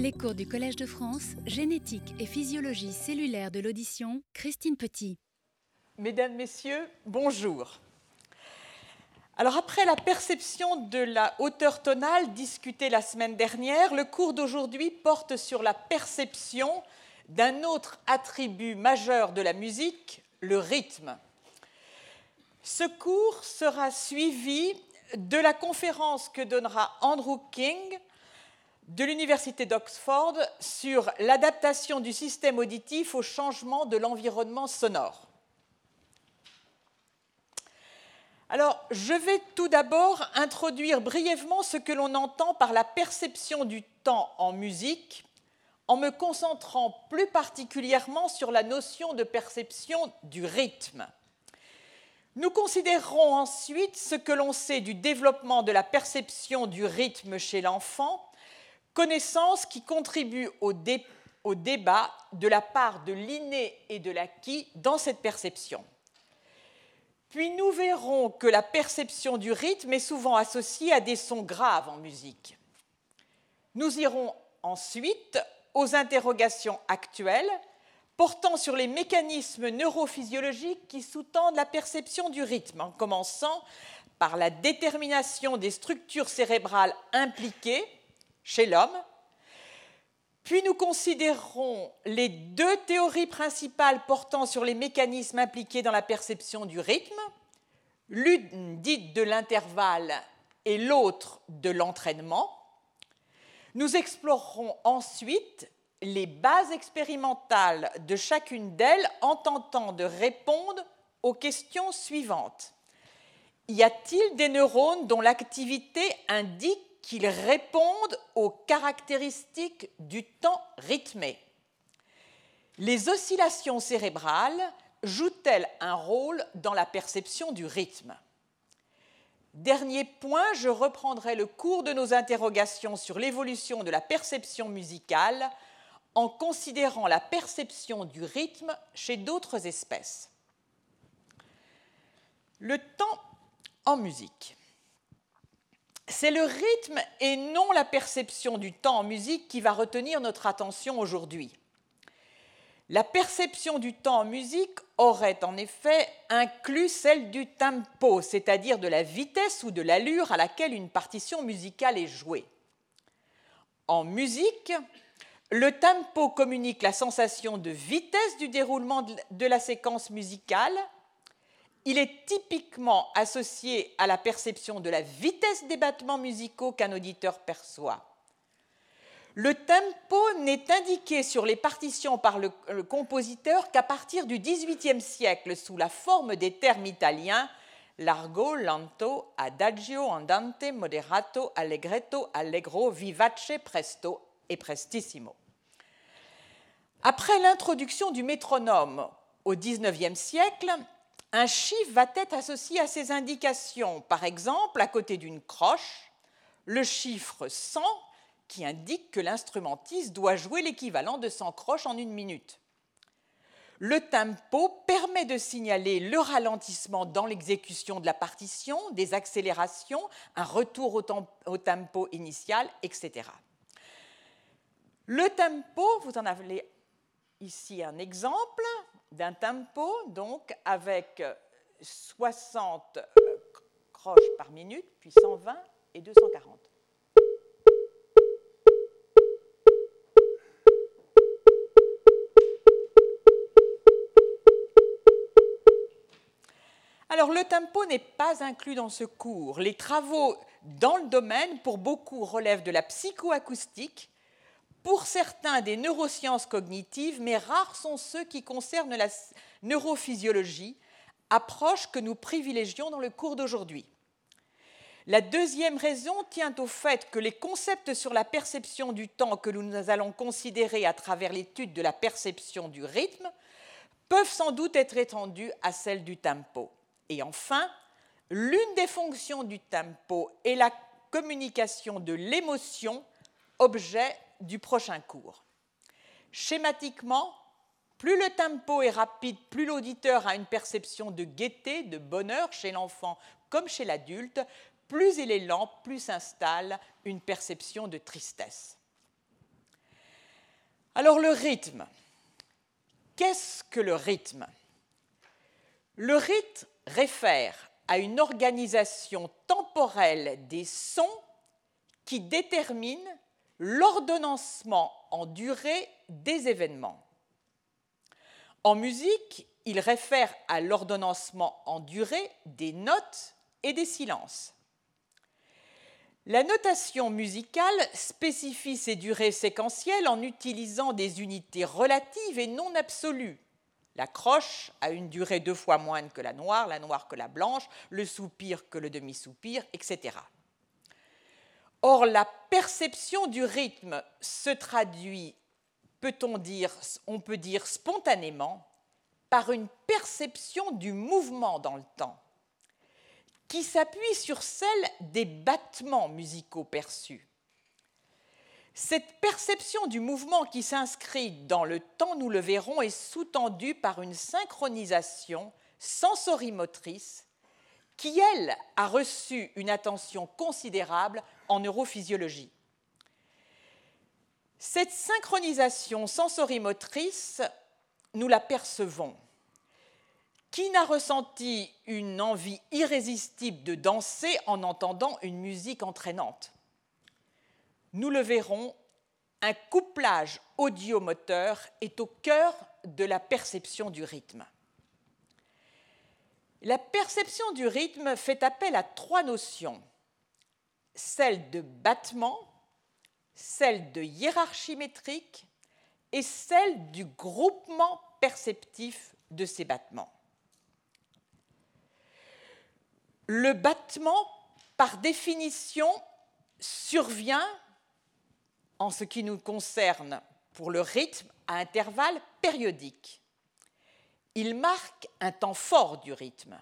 Les cours du Collège de France, génétique et physiologie cellulaire de l'audition, Christine Petit. Mesdames, Messieurs, bonjour. Alors après la perception de la hauteur tonale discutée la semaine dernière, le cours d'aujourd'hui porte sur la perception d'un autre attribut majeur de la musique, le rythme. Ce cours sera suivi de la conférence que donnera Andrew King de l'Université d'Oxford sur l'adaptation du système auditif au changement de l'environnement sonore. Alors, je vais tout d'abord introduire brièvement ce que l'on entend par la perception du temps en musique, en me concentrant plus particulièrement sur la notion de perception du rythme. Nous considérerons ensuite ce que l'on sait du développement de la perception du rythme chez l'enfant connaissance qui contribue au, au débat de la part de l'inné et de l'acquis dans cette perception. Puis nous verrons que la perception du rythme est souvent associée à des sons graves en musique. Nous irons ensuite aux interrogations actuelles portant sur les mécanismes neurophysiologiques qui sous-tendent la perception du rythme, en commençant par la détermination des structures cérébrales impliquées chez l'homme. Puis nous considérerons les deux théories principales portant sur les mécanismes impliqués dans la perception du rythme, l'une dite de l'intervalle et l'autre de l'entraînement. Nous explorerons ensuite les bases expérimentales de chacune d'elles en tentant de répondre aux questions suivantes. Y a-t-il des neurones dont l'activité indique qu'ils répondent aux caractéristiques du temps rythmé. Les oscillations cérébrales jouent-elles un rôle dans la perception du rythme? Dernier point, je reprendrai le cours de nos interrogations sur l'évolution de la perception musicale en considérant la perception du rythme chez d'autres espèces. Le temps en musique. C'est le rythme et non la perception du temps en musique qui va retenir notre attention aujourd'hui. La perception du temps en musique aurait en effet inclus celle du tempo, c'est-à-dire de la vitesse ou de l'allure à laquelle une partition musicale est jouée. En musique, le tempo communique la sensation de vitesse du déroulement de la séquence musicale il est typiquement associé à la perception de la vitesse des battements musicaux qu'un auditeur perçoit. Le tempo n'est indiqué sur les partitions par le, compositeur qu'à partir du XVIIIe siècle sous la forme des termes italiens largo, lento, adagio, andante, moderato, allegretto, allegro, vivace, presto et prestissimo. Après l'introduction du métronome au XIXe siècle, un chiffre va être associé à ces indications. Par exemple, à côté d'une croche, le chiffre 100 qui indique que l'instrumentiste doit jouer l'équivalent de 100 croches en une minute. Le tempo permet de signaler le ralentissement dans l'exécution de la partition, des accélérations, un retour au, tempo initial, etc. Le tempo, vous en avez ici un exemple, d'un tempo, donc avec 60 euh, croches par minute, puis 120 et 240. Alors le tempo n'est pas inclus dans ce cours. Les travaux dans le domaine, pour beaucoup, relèvent de la psychoacoustique, pour certains des neurosciences cognitives, mais rares sont ceux qui concernent la neurophysiologie, approche que nous privilégions dans le cours d'aujourd'hui. La deuxième raison tient au fait que les concepts sur la perception du temps que nous allons considérer à travers l'étude de la perception du rythme peuvent sans doute être étendus à celle du tempo. Et enfin, l'une des fonctions du tempo est la communication de l'émotion, objet du prochain cours. Schématiquement, plus le tempo est rapide, plus l'auditeur a une perception de gaieté, de bonheur chez l'enfant comme chez l'adulte, plus il est lent, plus s'installe une perception de tristesse. Alors le rythme. Qu'est-ce que le rythme? Le rythme réfère à une organisation temporelle des sons qui détermine l'ordonnancement en durée des événements. En musique, il réfère à l'ordonnancement en durée des notes et des silences. La notation musicale spécifie ces durées séquentielles en utilisant des unités relatives et non absolues. La croche a une durée deux fois moindre que la noire, la noire que la blanche, le soupir que le demi-soupir, etc. Or, la perception du rythme se traduit, peut-on dire, on peut dire spontanément, par une perception du mouvement dans le temps qui s'appuie sur celle des battements musicaux perçus. Cette perception du mouvement qui s'inscrit dans le temps, nous le verrons, est sous-tendue par une synchronisation sensorimotrice qui, elle, a reçu une attention considérable en neurophysiologie. Cette synchronisation sensorimotrice, nous la percevons qui n'a ressenti une envie irrésistible de danser en entendant une musique entraînante? Nous le verrons, un couplage audiomoteur est au cœur de la perception du rythme. La perception du rythme fait appel à trois notions, celle de battement, celle de hiérarchie métrique et celle du groupement perceptif de ces battements. le battement, par définition, survient, en ce qui nous concerne pour le rythme, à intervalles périodiques. Il marque un temps fort du rythme.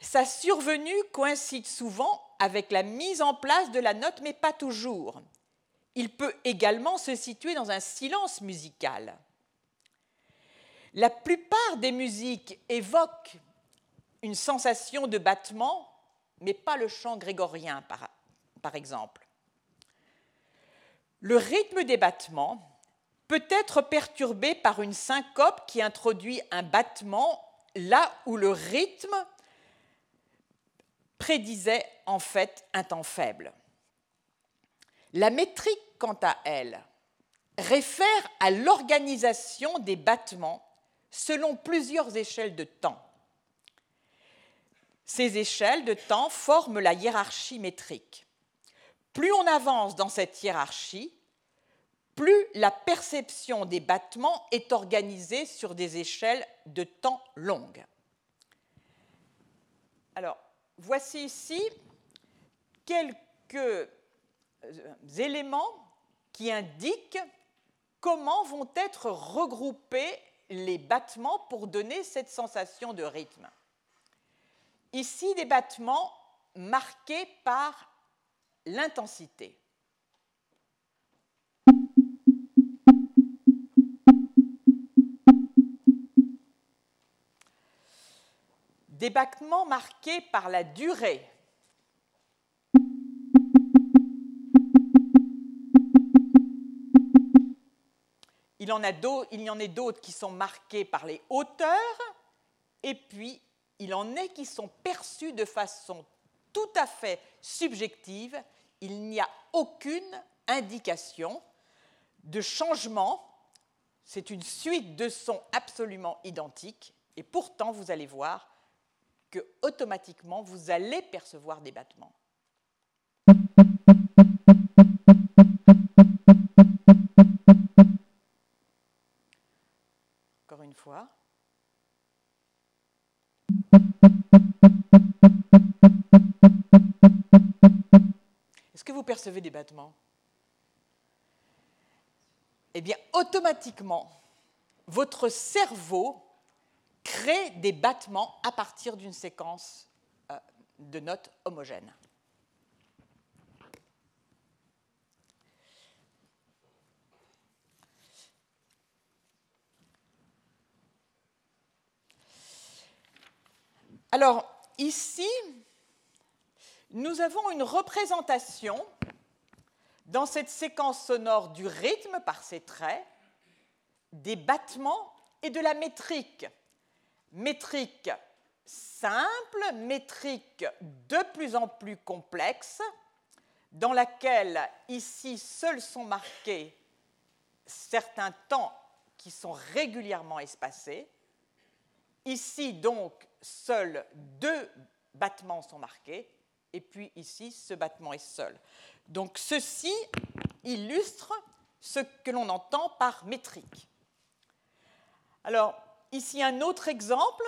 Sa survenue coïncide souvent avec la mise en place de la note, mais pas toujours. Il peut également se situer dans un silence musical. La plupart des musiques évoquent une sensation de battement, mais pas le chant grégorien, par, par exemple. Le rythme des battements peut être perturbé par une syncope qui introduit un battement là où le rythme prédisait en fait un temps faible. La métrique, quant à elle, réfère à l'organisation des battements selon plusieurs échelles de temps. Ces échelles de temps forment la hiérarchie métrique. Plus on avance dans cette hiérarchie, plus la perception des battements est organisée sur des échelles de temps longues. Alors, voici ici quelques euh, éléments qui indiquent comment vont être regroupés les battements pour donner cette sensation de rythme. Ici, des battements marqués par l'intensité. Des battements marqués par la durée. Il y en a d'autres qui sont marqués par les hauteurs et puis il en est qui sont perçus de façon tout à fait subjective. Il n'y a aucune indication de changement. C'est une suite de sons absolument identiques. Et pourtant, vous allez voir que automatiquement, vous allez percevoir des battements. Encore une fois. Est-ce que vous percevez des battements? Eh bien, automatiquement, votre cerveau crée des battements à partir d'une séquence euh, de notes homogènes. Alors, ici, nous avons une représentation dans cette séquence sonore du rythme par ses traits, des battements et de la métrique. Métrique simple, métrique de plus en plus complexe, dans laquelle ici seuls sont marqués certains temps qui sont régulièrement espacés. Ici donc seuls deux battements sont marqués et puis ici ce battement est seul. Donc ceci illustre ce que l'on entend par métrique. Alors ici un autre exemple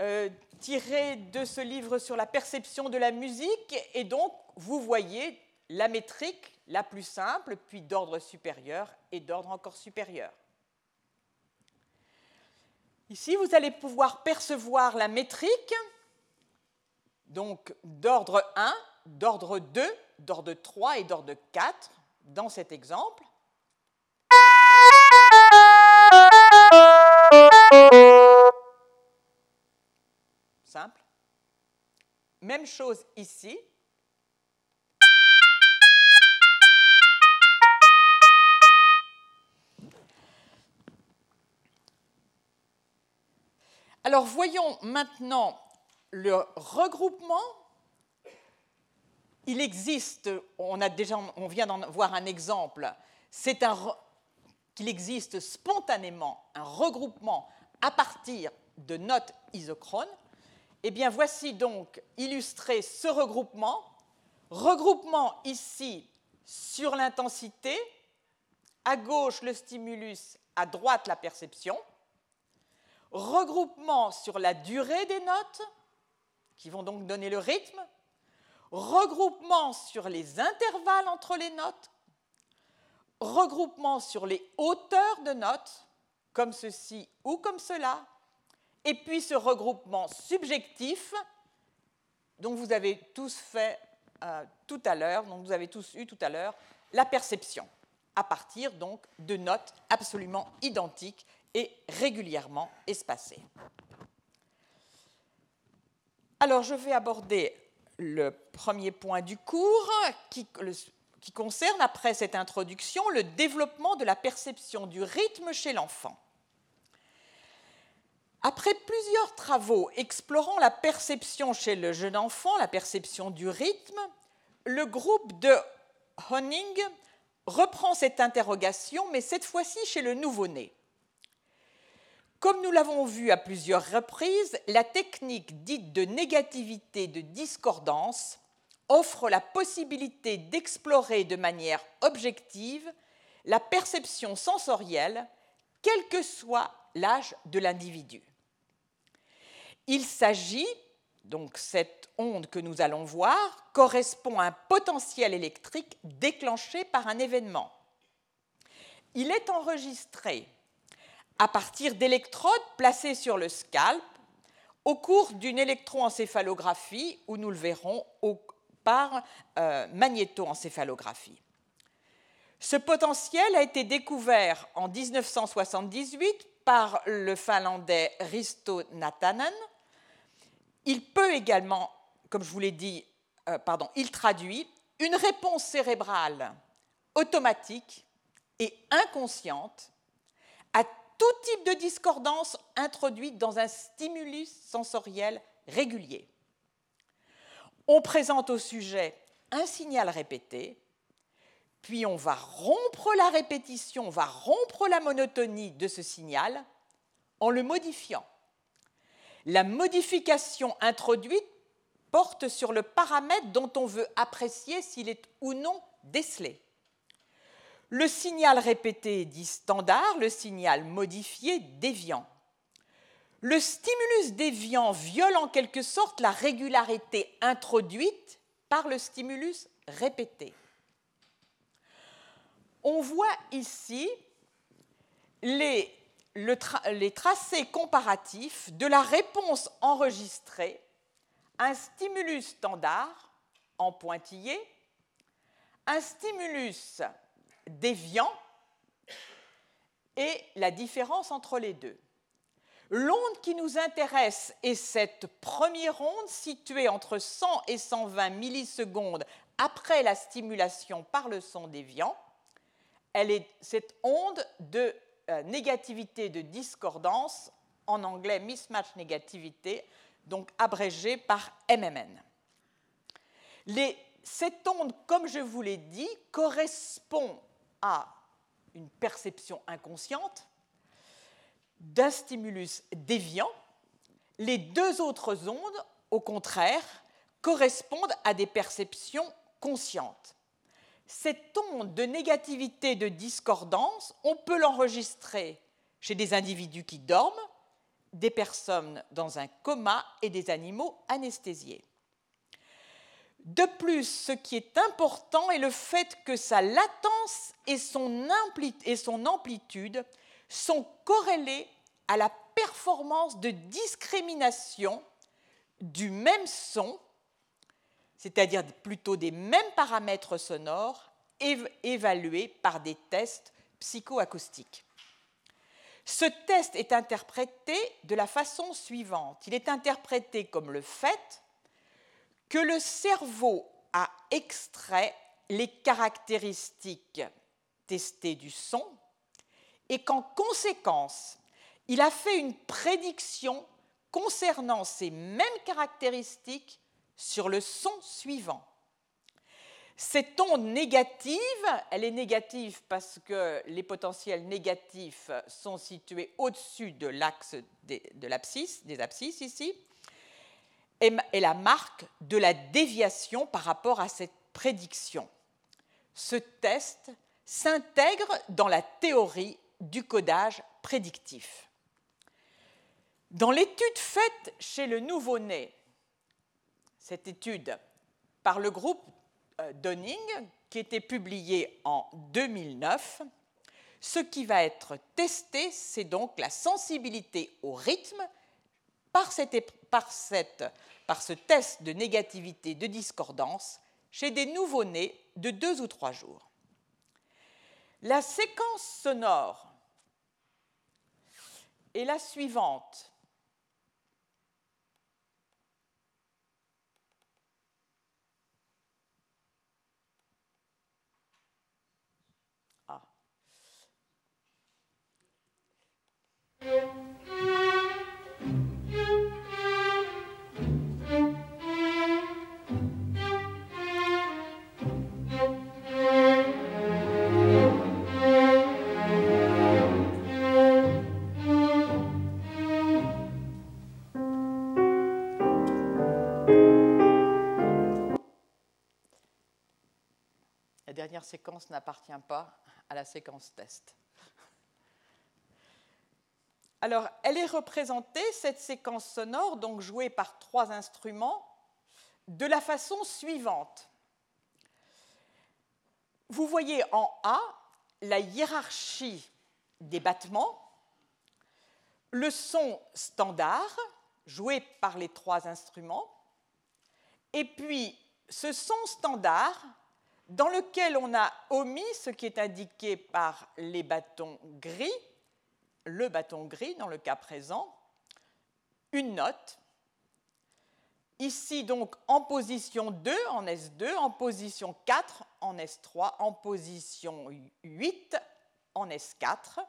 euh, tiré de ce livre sur la perception de la musique. Et donc, vous voyez la métrique la plus simple, puis d'ordre supérieur et d'ordre encore supérieur. Ici, vous allez pouvoir percevoir la métrique, donc d'ordre 1, d'ordre 2, d'ordre 3 et d'ordre 4 dans cet exemple. Simple. Même chose ici. Alors voyons maintenant le regroupement. Il existe, on, a déjà, on vient d'en voir un exemple, c'est qu'il existe spontanément un regroupement à partir de notes isochrones. Eh voici donc illustré ce regroupement. Regroupement ici sur l'intensité, à gauche le stimulus, à droite la perception. Regroupement sur la durée des notes, qui vont donc donner le rythme. Regroupement sur les intervalles entre les notes. Regroupement sur les hauteurs de notes, comme ceci ou comme cela et puis ce regroupement subjectif dont vous avez tous fait euh, tout à l'heure, dont vous avez tous eu tout à l'heure, la perception, à partir donc de notes absolument identiques et régulièrement espacées. Alors je vais aborder le premier point du cours qui, qui concerne, après cette introduction, le développement de la perception du rythme chez l'enfant. Après plusieurs travaux explorant la perception chez le jeune enfant, la perception du rythme, le groupe de Honing reprend cette interrogation, mais cette fois-ci chez le nouveau-né. Comme nous l'avons vu à plusieurs reprises, la technique dite de négativité de discordance offre la possibilité d'explorer de manière objective la perception sensorielle, quel que soit l'âge de l'individu. Il s'agit, donc cette onde que nous allons voir, correspond à un potentiel électrique déclenché par un événement. Il est enregistré à partir d'électrodes placées sur le scalp au cours d'une électroencéphalographie, où nous le verrons par euh, magnétoencéphalographie. Ce potentiel a été découvert en 1978 par le finlandais Risto Natanen il peut également, comme je vous l'ai dit, euh, pardon, il traduit une réponse cérébrale automatique et inconsciente à tout type de discordance introduite dans un stimulus sensoriel régulier. On présente au sujet un signal répété, puis on va rompre la répétition, on va rompre la monotonie de ce signal en le modifiant. La modification introduite porte sur le paramètre dont on veut apprécier s'il est ou non décelé. Le signal répété dit standard, le signal modifié déviant. Le stimulus déviant viole en quelque sorte la régularité introduite par le stimulus répété. On voit ici les les tracés comparatifs de la réponse enregistrée un stimulus standard en pointillé, un stimulus déviant et la différence entre les deux. L'onde qui nous intéresse est cette première onde située entre 100 et 120 millisecondes après la stimulation par le son déviant, elle est cette onde de euh, négativité de discordance, en anglais mismatch négativité, donc abrégée par MMN. cette onde, comme je vous l'ai dit, correspond à une perception inconsciente d'un stimulus déviant. Les deux autres ondes, au contraire, correspondent à des perceptions conscientes. Cette onde de négativité de discordance, on peut l'enregistrer chez des individus qui dorment, des personnes dans un coma et des animaux anesthésiés. De plus, ce qui est important est le fait que sa latence et son, amplitude sont corrélées à la performance de discrimination du même son, c'est-à-dire plutôt des mêmes paramètres sonores évalués par des tests psychoacoustiques. Ce test est interprété de la façon suivante. Il est interprété comme le fait que le cerveau a extrait les caractéristiques testées du son et qu'en conséquence, il a fait une prédiction concernant ces mêmes caractéristiques sur le son suivant. Cette onde négative, elle est négative parce que les potentiels négatifs sont situés au-dessus de l'axe de l'abscisse, des abscisses ici, est la marque de la déviation par rapport à cette prédiction. Ce test s'intègre dans la théorie du codage prédictif. Dans l'étude faite chez le nouveau-né, cette étude par le groupe euh, Donning, qui était publiée en 2009, ce qui va être testé, c'est donc la sensibilité au rythme par, par, cette, par ce test de négativité de discordance chez des nouveau-nés de deux ou trois jours. La séquence sonore est la suivante. Dernière séquence n'appartient pas à la séquence test. Alors, elle est représentée, cette séquence sonore, donc jouée par trois instruments, de la façon suivante. Vous voyez en A la hiérarchie des battements, le son standard, joué par les trois instruments, et puis ce son standard dans lequel on a omis ce qui est indiqué par les bâtons gris, le bâton gris dans le cas présent, une note. Ici donc en position 2 en S2, en position 4 en S3, en position 8 en S4.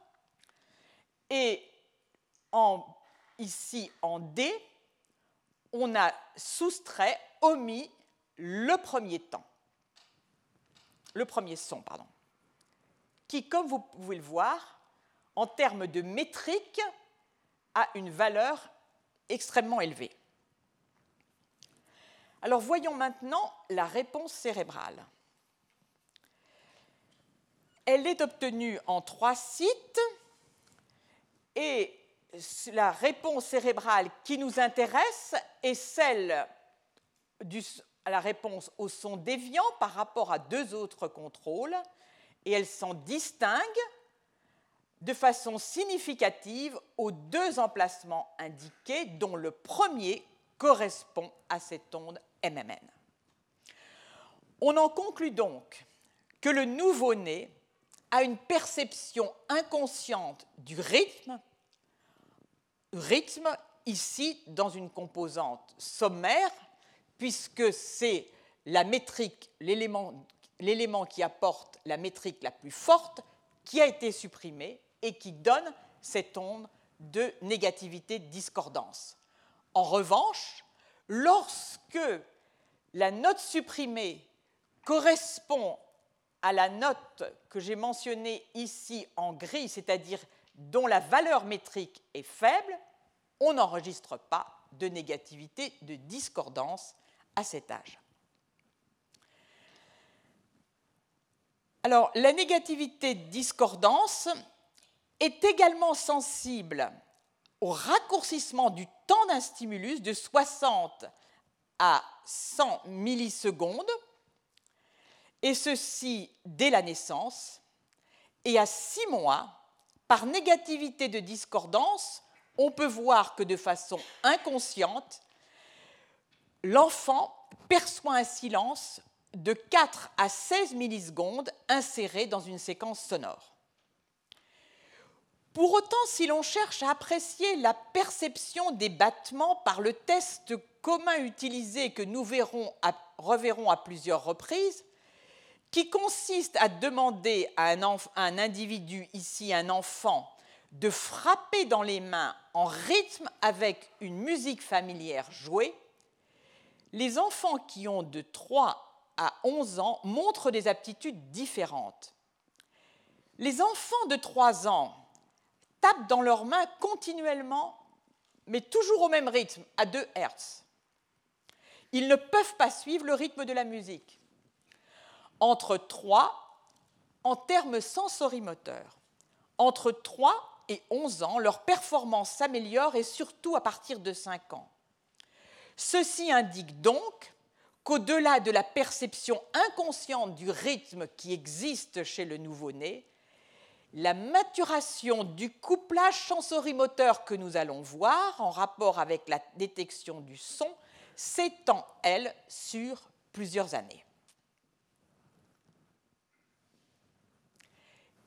Et ici en D, on a soustrait, omis le premier temps le premier son, pardon, qui, comme vous pouvez le voir, en termes de métrique, a une valeur extrêmement élevée. Alors voyons maintenant la réponse cérébrale. Elle est obtenue en trois sites et la réponse cérébrale qui nous intéresse est celle à la réponse au son déviant par rapport à deux autres contrôles et elle s'en distingue de façon significative aux deux emplacements indiqués dont le premier correspond à cette onde MMN. On en conclut donc que le nouveau-né a une perception inconsciente du rythme, rythme ici dans une composante sommaire puisque c'est l'élément qui apporte la métrique la plus forte, qui a été supprimé et qui donne cette onde de négativité de discordance. En revanche, lorsque la note supprimée correspond à la note que j'ai mentionnée ici en gris, c'est-à-dire dont la valeur métrique est faible, on n'enregistre pas de négativité de discordance à cet âge. Alors, la négativité discordance est également sensible au raccourcissement du temps d'un stimulus de 60 à 100 millisecondes, et ceci dès la naissance, et à 6 mois, par négativité de discordance, on peut voir que de façon inconsciente, l'enfant perçoit un silence de 4 à 16 millisecondes inséré dans une séquence sonore. Pour autant, si l'on cherche à apprécier la perception des battements par le test commun utilisé que nous reverrons à plusieurs reprises, qui consiste à demander à un individu, ici un enfant, de frapper dans les mains en rythme avec une musique familière jouée, les enfants qui ont de 3 à 11 ans montrent des aptitudes différentes. Les enfants de 3 ans tapent dans leurs mains continuellement, mais toujours au même rythme, à 2 Hertz. Ils ne peuvent pas suivre le rythme de la musique. Entre 3, en termes sensorimoteurs, entre 3 et 11 ans, leur performance s'améliore et surtout à partir de 5 ans. Ceci indique donc qu'au-delà de la perception inconsciente du rythme qui existe chez le nouveau-né, la maturation du couplage sensorimoteur que nous allons voir en rapport avec la détection du son s'étend, elle, sur plusieurs années.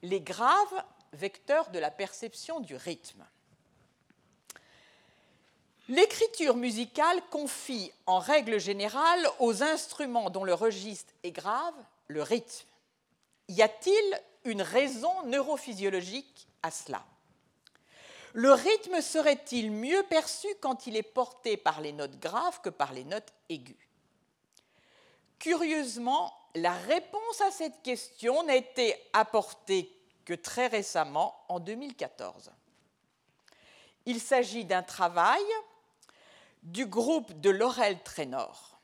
Les graves vecteur de la perception du rythme. L'écriture musicale confie en règle générale aux instruments dont le registre est grave le rythme. Y a-t-il une raison neurophysiologique à cela? Le rythme serait-il mieux perçu quand il est porté par les notes graves que par les notes aiguës? Curieusement, la réponse à cette question n'a été apportée que très récemment, en 2014. Il s'agit d'un travail du groupe de Laurel Trénor.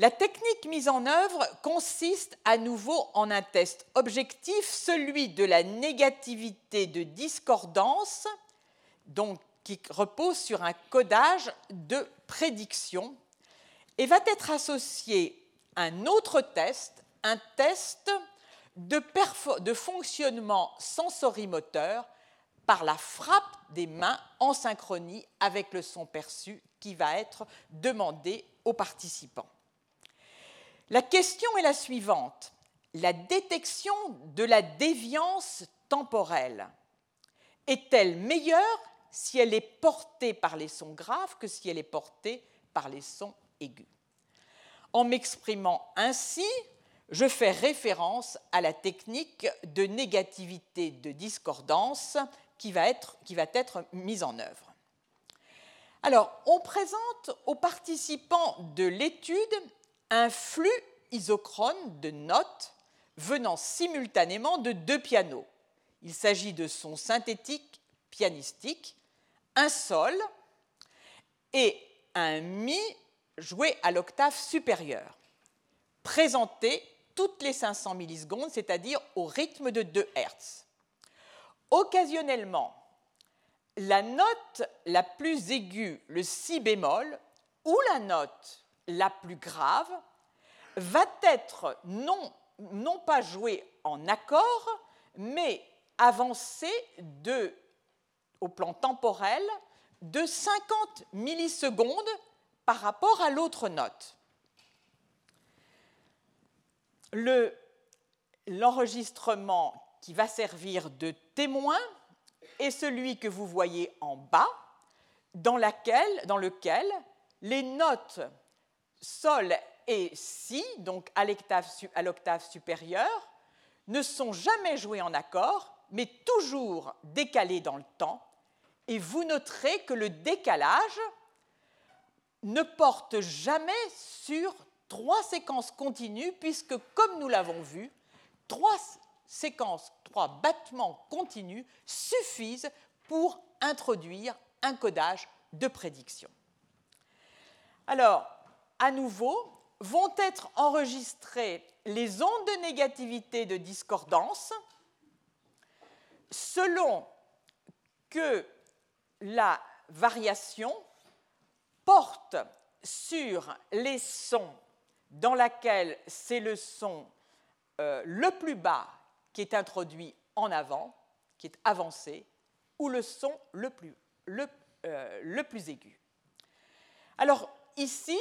La technique mise en œuvre consiste à nouveau en un test objectif, celui de la négativité de discordance, qui repose sur un codage de prédiction, et va être associé un autre test, un test de, fonctionnement sensorimoteur par la frappe des mains en synchronie avec le son perçu qui va être demandé aux participants. La question est la suivante. La détection de la déviance temporelle est-elle meilleure si elle est portée par les sons graves que si elle est portée par les sons aigus? En m'exprimant ainsi, je fais référence à la technique de négativité de discordance qui va être, mise en œuvre. Alors, on présente aux participants de l'étude un flux isochrone de notes venant simultanément de deux pianos. Il s'agit de sons synthétiques pianistiques, un sol et un mi joué à l'octave supérieure, présentés toutes les 500 millisecondes, c'est-à-dire au rythme de 2 Hertz. Occasionnellement, la note la plus aiguë, le si bémol, ou la note la plus grave, va être non, pas jouée en accord, mais avancée au plan temporel de 50 millisecondes par rapport à l'autre note. L'enregistrement qui va servir de témoin est celui que vous voyez en bas, dans lequel les notes Sol et Si, donc à l'octave supérieure, ne sont jamais joués en accord, mais toujours décalés dans le temps. Et vous noterez que le décalage ne porte jamais sur trois séquences continues, puisque, comme nous l'avons vu, trois séquences, trois battements continus suffisent pour introduire un codage de prédiction. Alors, à nouveau, vont être enregistrées les ondes de négativité de discordance selon que la variation porte sur les sons dans lesquels c'est le son euh, le plus bas qui est introduit en avant, qui est avancé, ou le son le plus, euh, le plus aigu. Alors ici,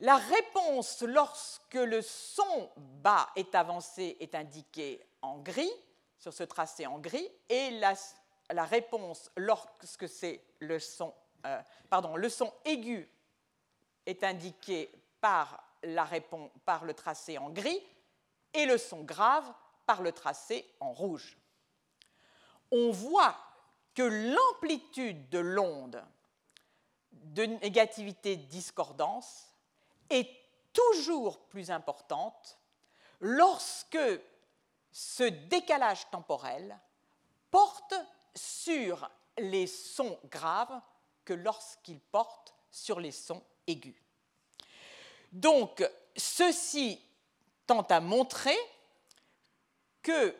la réponse lorsque le son bas est avancé est indiquée en gris, sur ce tracé en gris, et la, réponse lorsque c'est le son, euh, le son aigu est indiqué par, par le tracé en gris, et le son grave par le tracé en rouge. On voit que l'amplitude de l'onde de négativité discordance est toujours plus importante lorsque ce décalage temporel porte sur les sons graves que lorsqu'il porte sur les sons aigus. Donc, ceci tend à montrer que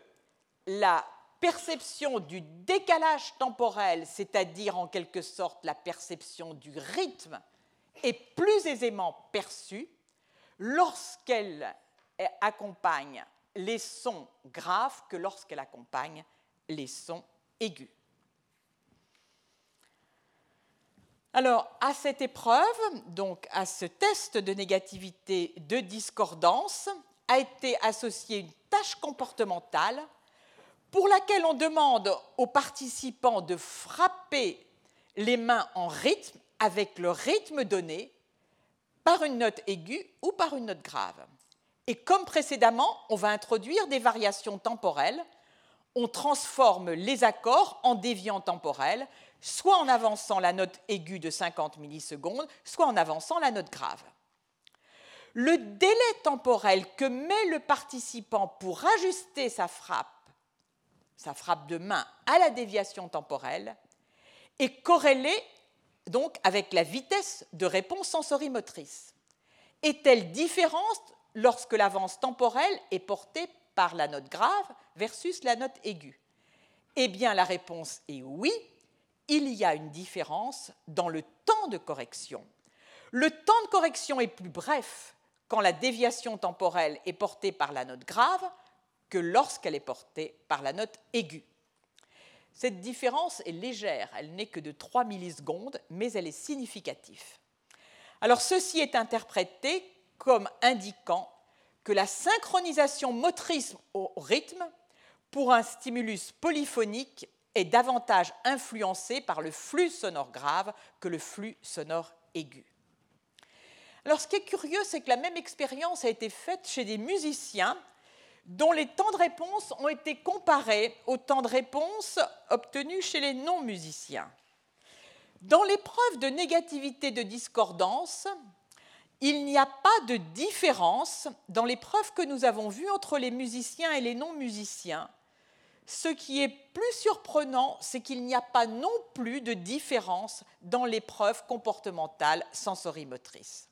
la perception du décalage temporel, c'est-à-dire en quelque sorte la perception du rythme, est plus aisément perçue lorsqu'elle accompagne les sons graves que lorsqu'elle accompagne les sons aigus. Alors, à cette épreuve, donc à ce test de négativité de discordance, a été associée une tâche comportementale pour laquelle on demande aux participants de frapper les mains en rythme avec le rythme donné par une note aiguë ou par une note grave. Et comme précédemment, on va introduire des variations temporelles. On transforme les accords en déviants temporels, soit en avançant la note aiguë de 50 millisecondes, soit en avançant la note grave. Le délai temporel que met le participant pour ajuster sa frappe, sa frappe de main à la déviation temporelle, est corrélé donc avec la vitesse de réponse sensorimotrice. Est-elle différente lorsque l'avance temporelle est portée par la note grave versus la note aiguë? Eh bien, la réponse est oui, il y a une différence dans le temps de correction. Le temps de correction est plus bref quand la déviation temporelle est portée par la note grave que lorsqu'elle est portée par la note aiguë. Cette différence est légère, elle n'est que de 3 millisecondes, mais elle est significative. Alors ceci est interprété comme indiquant que la synchronisation motrice au rythme pour un stimulus polyphonique est davantage influencée par le flux sonore grave que le flux sonore aigu. Alors ce qui est curieux, c'est que la même expérience a été faite chez des musiciens dont les temps de réponse ont été comparés aux temps de réponse obtenus chez les non-musiciens. Dans l'épreuve de négativité de discordance, il n'y a pas de différence dans les preuves que nous avons vues entre les musiciens et les non-musiciens. Ce qui est plus surprenant, c'est qu'il n'y a pas non plus de différence dans les preuves comportementales sensorimotrices.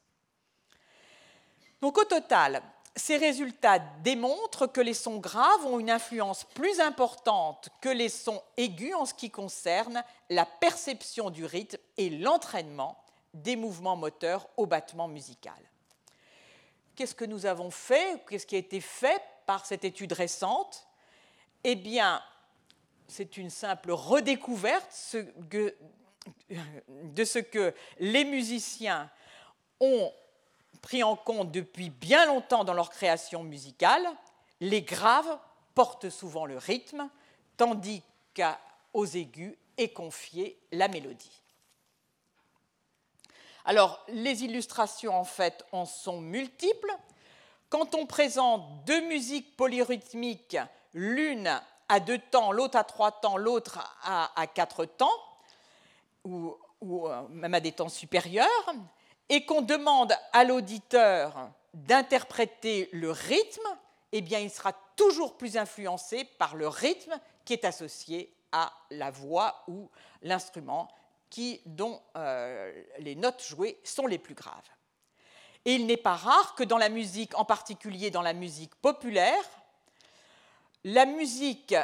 Donc au total, ces résultats démontrent que les sons graves ont une influence plus importante que les sons aigus en ce qui concerne la perception du rythme et l'entraînement des mouvements moteurs au battement musical. Qu'est-ce que nous avons fait Qu'est-ce qui a été fait par cette étude récente? Eh bien, c'est une simple redécouverte de ce que les musiciens ont pris en compte depuis bien longtemps dans leur création musicale. Les graves portent souvent le rythme, tandis qu'aux aigus est confiée la mélodie. Alors, les illustrations, en fait, en sont multiples. Quand on présente deux musiques polyrythmiques, l'une à deux temps, l'autre à trois temps, l'autre à, quatre temps, ou, euh, même à des temps supérieurs, et qu'on demande à l'auditeur d'interpréter le rythme, eh bien, il sera toujours plus influencé par le rythme qui est associé à la voix ou l'instrument dont euh, les notes jouées sont les plus graves. Et il n'est pas rare que dans la musique, en particulier dans la musique populaire, la musique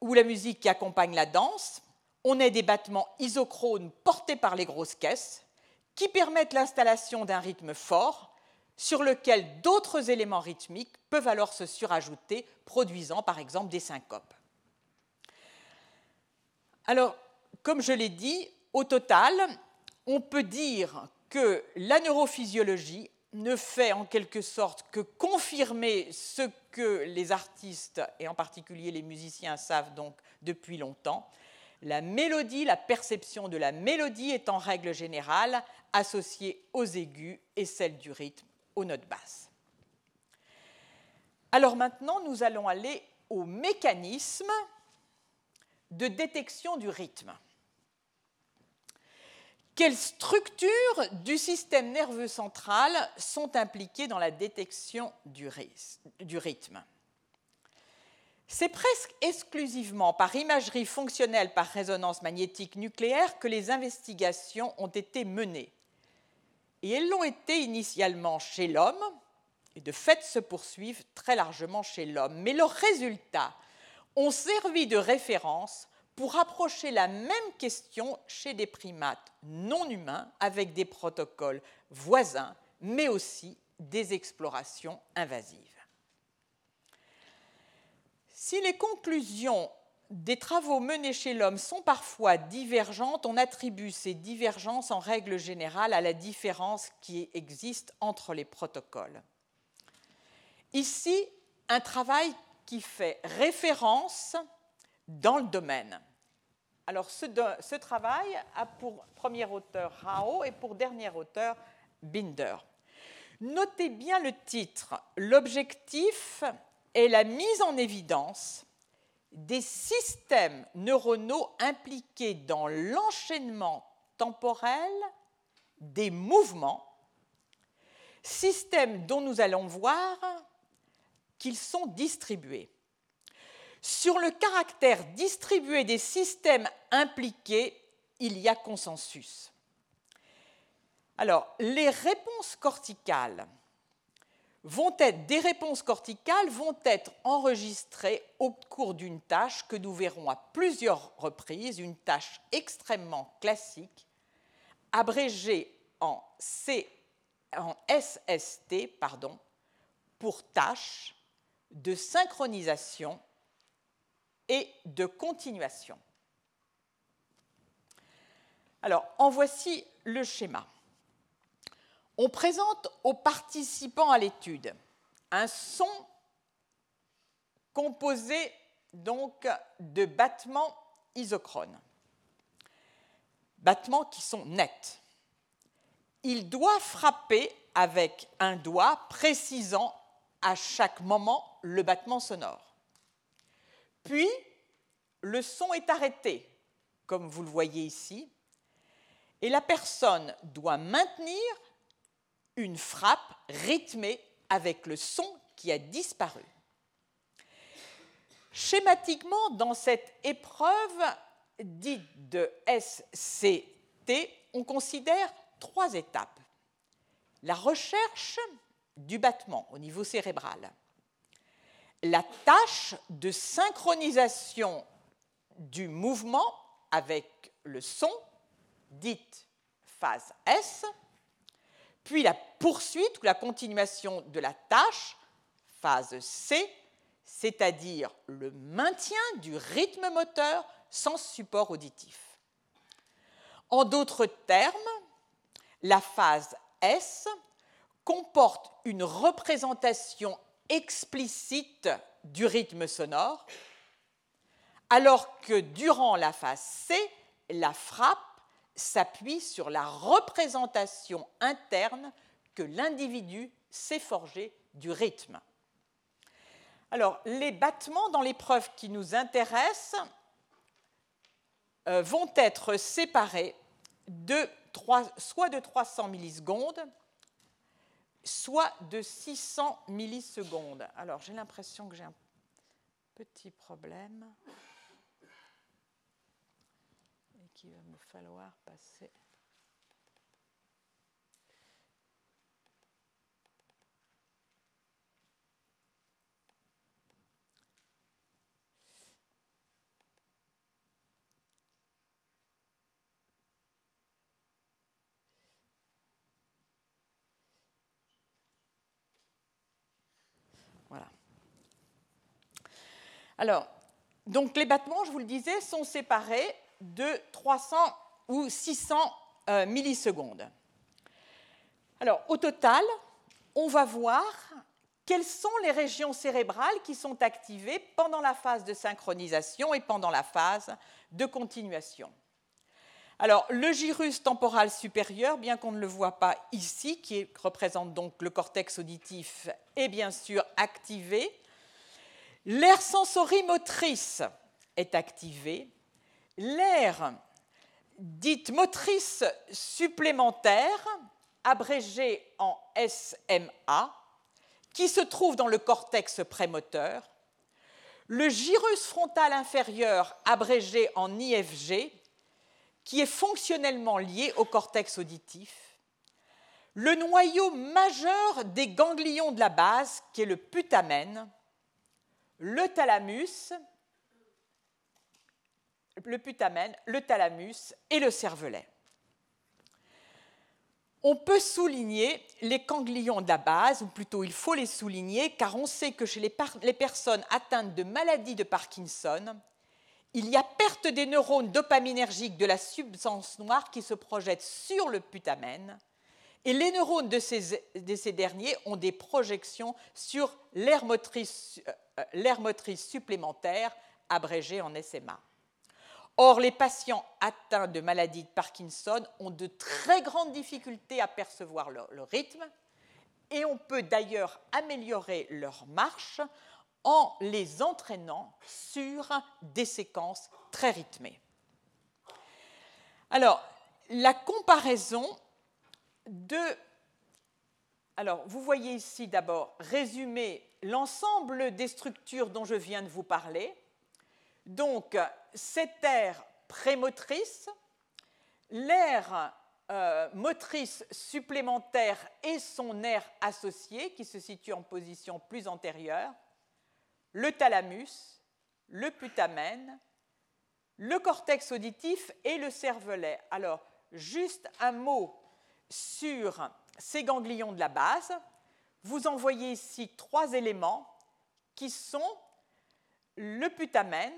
ou la musique qui accompagne la danse, on ait des battements isochrones portés par les grosses caisses qui permettent l'installation d'un rythme fort sur lequel d'autres éléments rythmiques peuvent alors se surajouter, produisant par exemple des syncopes. Alors, comme je l'ai dit, au total, on peut dire que la neurophysiologie ne fait en quelque sorte que confirmer ce que les artistes, et en particulier les musiciens, savent donc depuis longtemps. La mélodie, la perception de la mélodie est en règle générale associée aux aigus et celle du rythme aux notes basses. Alors maintenant, nous allons aller au mécanisme de détection du rythme. Quelles structures du système nerveux central sont impliquées dans la détection du rythme? C'est presque exclusivement par imagerie fonctionnelle par résonance magnétique nucléaire que les investigations ont été menées. Et elles l'ont été initialement chez l'homme, et de fait se poursuivent très largement chez l'homme. Mais leurs résultats ont servi de référence pour approcher la même question chez des primates non humains avec des protocoles voisins, mais aussi des explorations invasives. Si les conclusions des travaux menés chez l'homme sont parfois divergentes, on attribue ces divergences en règle générale à la différence qui existe entre les protocoles. Ici, un travail qui fait référence dans le domaine. Alors ce, travail a pour premier auteur Rao et pour dernier auteur Binder. Notez bien le titre. L'objectif est la mise en évidence des systèmes neuronaux impliqués dans l'enchaînement temporel des mouvements, systèmes dont nous allons voir qu'ils sont distribués. Sur le caractère distribué des systèmes impliqués, il y a consensus. Alors, les réponses corticales vont être, des réponses corticales vont être enregistrées au cours d'une tâche que nous verrons à plusieurs reprises, une tâche extrêmement classique, abrégée en, C, en SST pour tâche de synchronisation et de continuation. Alors, en voici le schéma. On présente aux participants à l'étude un son composé donc de battements isochrones, battements qui sont nets. Il doit frapper avec un doigt précisant à chaque moment le battement sonore. Puis, le son est arrêté, comme vous le voyez ici, et la personne doit maintenir une frappe rythmée avec le son qui a disparu. Schématiquement, dans cette épreuve dite de SCT, on considère trois étapes. La recherche du battement au niveau cérébral, la tâche de synchronisation du mouvement avec le son, dite phase S, puis la poursuite ou la continuation de la tâche, phase C, c'est-à-dire le maintien du rythme moteur sans support auditif. En d'autres termes, la phase S comporte une représentation explicite du rythme sonore, alors que durant la phase C, la frappe s'appuie sur la représentation interne que l'individu s'est forgé du rythme. Alors, les battements dans l'épreuve qui nous intéresse euh, vont être séparés soit de 300 millisecondes, soit de 600 millisecondes. Alors, j'ai l'impression que j'ai un petit problème va me falloir passer. Alors, donc les battements, je vous le disais, sont séparés de 300 ou 600 euh, millisecondes. Alors, au total, on va voir quelles sont les régions cérébrales qui sont activées pendant la phase de synchronisation et pendant la phase de continuation. Alors, le gyrus temporal supérieur, bien qu'on ne le voit pas ici, qui représente donc le cortex auditif, est bien sûr activé L'aire sensorimotrice est activée. L'aire dite motrice supplémentaire, abrégée en SMA, qui se trouve dans le cortex prémoteur. Le gyrus frontal inférieur, abrégé en IFG, qui est fonctionnellement lié au cortex auditif. Le noyau majeur des ganglions de la base, qui est le putamen, le thalamus, le putamen, le thalamus et le cervelet. On peut souligner les ganglions de la base, ou plutôt il faut les souligner, car on sait que chez les, personnes atteintes de maladie de Parkinson, il y a perte des neurones dopaminergiques de la substance noire qui se projette sur le putamen, et les neurones de ces, de ces derniers ont des projections sur l'air motrice euh, euh, motrice supplémentaire abrégée en SMA. Or, les patients atteints de maladie de Parkinson ont de très grandes difficultés à percevoir le, rythme et on peut d'ailleurs améliorer leur marche en les entraînant sur des séquences très rythmées. Alors, la comparaison de... Alors, vous voyez ici d'abord résumé l'ensemble des structures dont je viens de vous parler. Donc, cette aire prémotrice, l'aire euh, motrice supplémentaire et son aire associée, qui se situe en position plus antérieure, le thalamus, le putamen, le cortex auditif et le cervelet. Alors, juste un mot sur ces ganglions de la base. Vous en voyez ici trois éléments qui sont le putamen,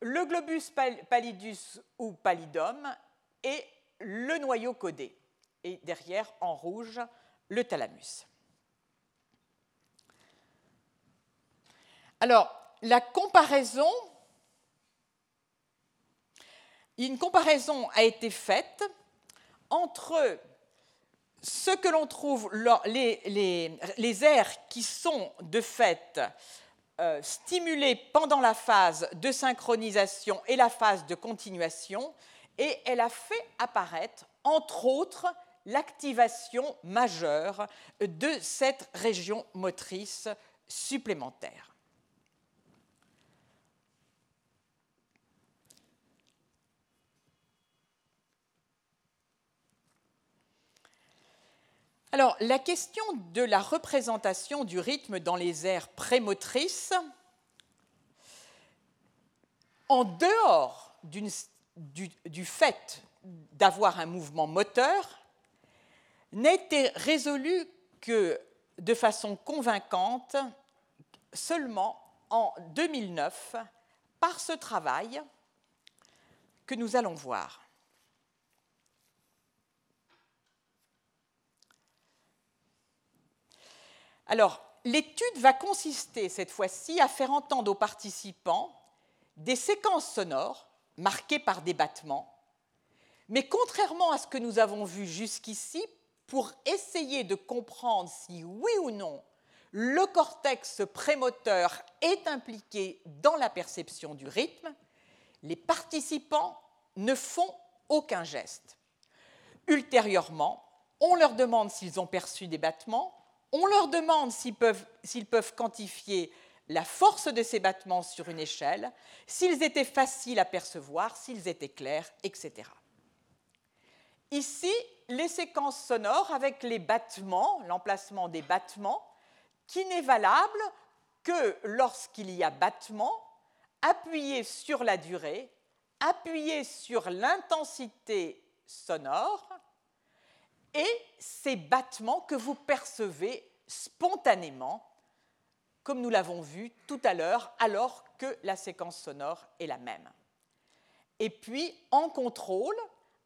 le globus pallidus ou pallidum et le noyau codé. Et derrière, en rouge, le thalamus. Alors, la comparaison, une comparaison a été faite entre ce que l'on trouve, les, les, aires qui sont de fait euh, stimulées pendant la phase de synchronisation et la phase de continuation, et elle a fait apparaître, entre autres, l'activation majeure de cette région motrice supplémentaire. Alors, la question de la représentation du rythme dans les aires prémotrices, en dehors du, fait d'avoir un mouvement moteur, n'a été résolue que de façon convaincante seulement en 2009 par ce travail que nous allons voir. Alors, l'étude va consister cette fois-ci à faire entendre aux participants des séquences sonores marquées par des battements, Mais contrairement à ce que nous avons vu jusqu'ici, pour essayer de comprendre si oui ou non le cortex prémoteur est impliqué dans la perception du rythme, les participants ne font aucun geste. Ultérieurement, on leur demande s'ils ont perçu des battements, on leur demande s'ils peuvent, quantifier la force de ces battements sur une échelle, s'ils étaient faciles à percevoir, s'ils étaient clairs, etc. Ici, les séquences sonores avec les battements, l'emplacement des battements, qui n'est valable que lorsqu'il y a battement, appuyé sur la durée, appuyé sur l'intensité sonore, et ces battements que vous percevez spontanément, comme nous l'avons vu tout à l'heure, alors que la séquence sonore est la même. Et puis, en contrôle,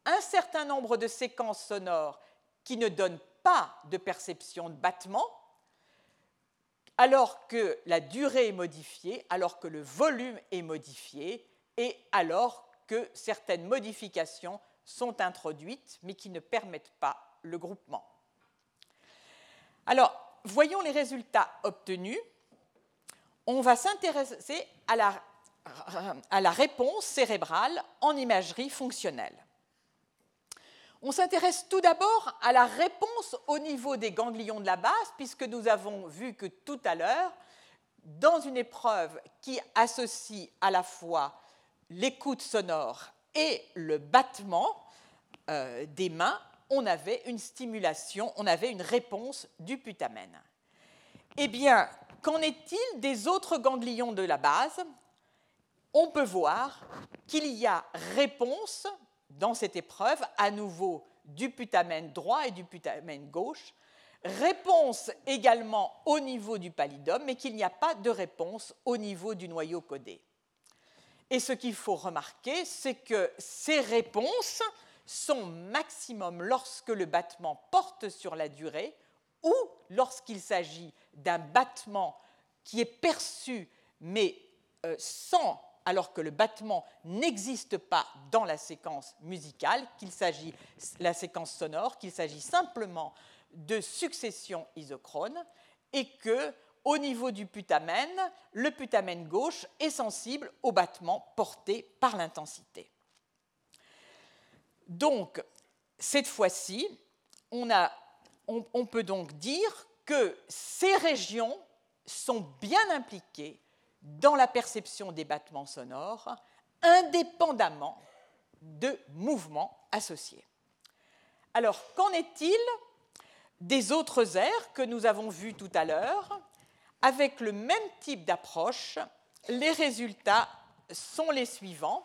un certain nombre de séquences sonores qui ne donnent pas de perception de battement, alors que la durée est modifiée, alors que le volume est modifié, et alors que certaines modifications sont introduites, mais qui ne permettent pas le groupement. Alors, voyons les résultats obtenus. On va s'intéresser à la, réponse cérébrale en imagerie fonctionnelle. On s'intéresse tout d'abord à la réponse au niveau des ganglions de la base, puisque nous avons vu que tout à l'heure, dans une épreuve qui associe à la fois l'écoute sonore et le battement euh, des mains, on avait une stimulation, on avait une réponse du putamen. Eh bien, qu'en est-il des autres ganglions de la base? On peut voir qu'il y a réponse dans cette épreuve, à nouveau du putamen droit et du putamen gauche, réponse également au niveau du pallidum, mais qu'il n'y a pas de réponse au niveau du noyau codé. Et ce qu'il faut remarquer, c'est que ces réponses sont maximum lorsque le battement porte sur la durée ou lorsqu'il s'agit d'un battement qui est perçu mais euh, sans alors que le battement n'existe pas dans la séquence musicale, qu'il s'agit la séquence sonore, qu'il s'agit simplement de succession isochrone et que au niveau du putamen, le putamen gauche est sensible au battement porté par l'intensité. Donc, cette fois-ci, on, peut donc dire que ces régions sont bien impliquées dans la perception des battements sonores, indépendamment de mouvements associés. Alors, qu'en est-il des autres airs que nous avons vus tout à l'heure Avec le même type d'approche, les résultats sont les suivants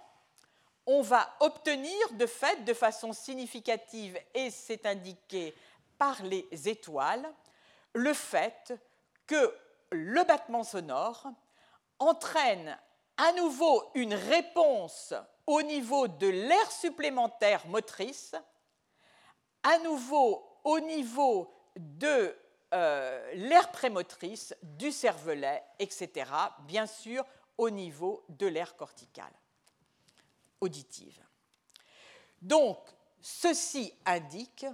on va obtenir de fait, de façon significative, et c'est indiqué par les étoiles, le fait que le battement sonore entraîne à nouveau une réponse au niveau de l'air supplémentaire motrice, à nouveau au niveau de euh, l'air prémotrice, du cervelet, etc., bien sûr au niveau de l'air cortical auditive. Donc, ceci indique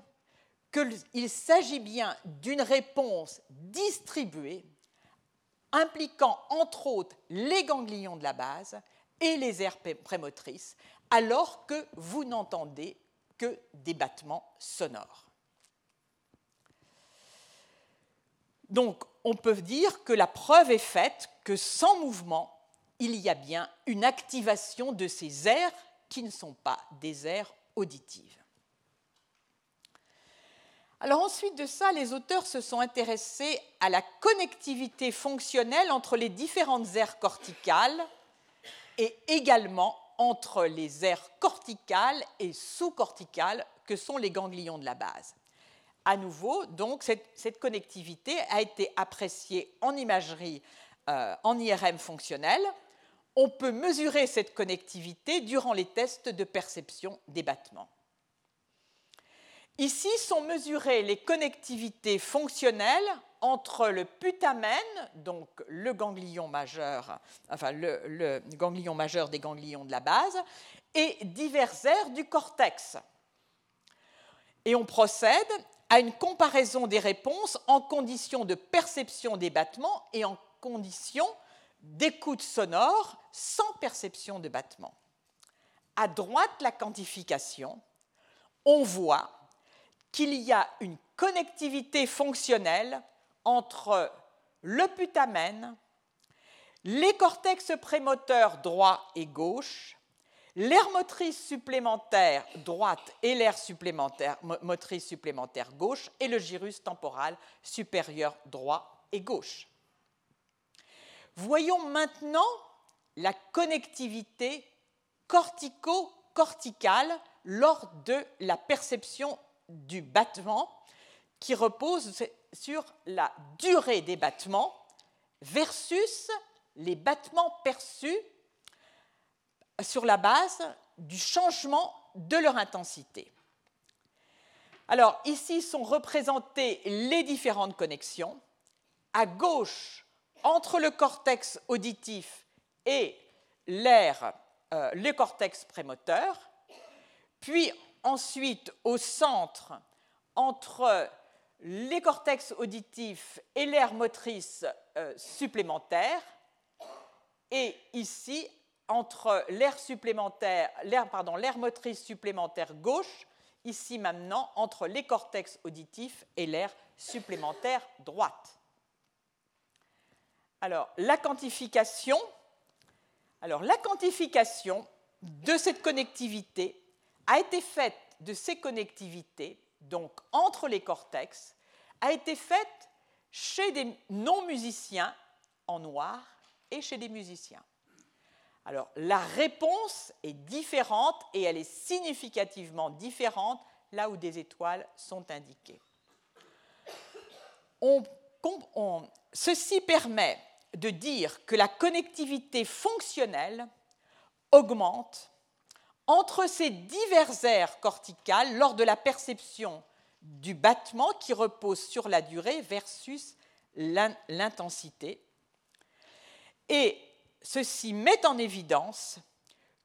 qu'il s'agit bien d'une réponse distribuée impliquant entre autres les ganglions de la base et les aires prémotrices, alors que vous n'entendez que des battements sonores. Donc, on peut dire que la preuve est faite que sans mouvement, il y a bien une activation de ces aires qui ne sont pas des aires auditives. Alors ensuite de ça, les auteurs se sont intéressés à la connectivité fonctionnelle entre les différentes aires corticales et également entre les aires corticales et sous-corticales que sont les ganglions de la base. À nouveau, donc, cette, connectivité a été appréciée en imagerie, euh, en IRM fonctionnelle, on peut mesurer cette connectivité durant les tests de perception des battements. Ici sont mesurées les connectivités fonctionnelles entre le putamen, donc le ganglion majeur, enfin le, ganglion majeur des ganglions de la base, et divers aires du cortex. Et on procède à une comparaison des réponses en conditions de perception des battements et en conditions d'écoute sonore sans perception de battements. À droite, la quantification, on voit qu'il y a une connectivité fonctionnelle entre le putamen, les cortex prémoteurs droit et gauche, l'air motrice supplémentaire droite et l'air motrice supplémentaire gauche et le gyrus temporal supérieur droit et gauche. Voyons maintenant la connectivité cortico-corticale lors de la perception du battement qui repose sur la durée des battements versus les battements perçus sur la base du changement de leur intensité. Alors ici sont représentées les différentes connexions. À gauche, entre le cortex auditif et l'air, euh, le cortex prémoteur, puis ensuite au centre entre les cortex auditifs et l'air motrice euh, supplémentaire, et ici entre l'air supplémentaire, l'air, l'air motrice supplémentaire gauche, ici maintenant entre les cortex auditifs et l'air supplémentaire droite. Alors, la quantification, alors, la quantification de cette connectivité a été faite de ces connectivités, donc entre les cortex, a été faite chez des non-musiciens en noir et chez des musiciens. Alors, la réponse est différente et elle est significativement différente là où des étoiles sont indiquées. ceci permet de dire que la connectivité fonctionnelle augmente entre ces divers aires corticales lors de la perception du battement qui repose sur la durée versus l'intensité. Et ceci met en évidence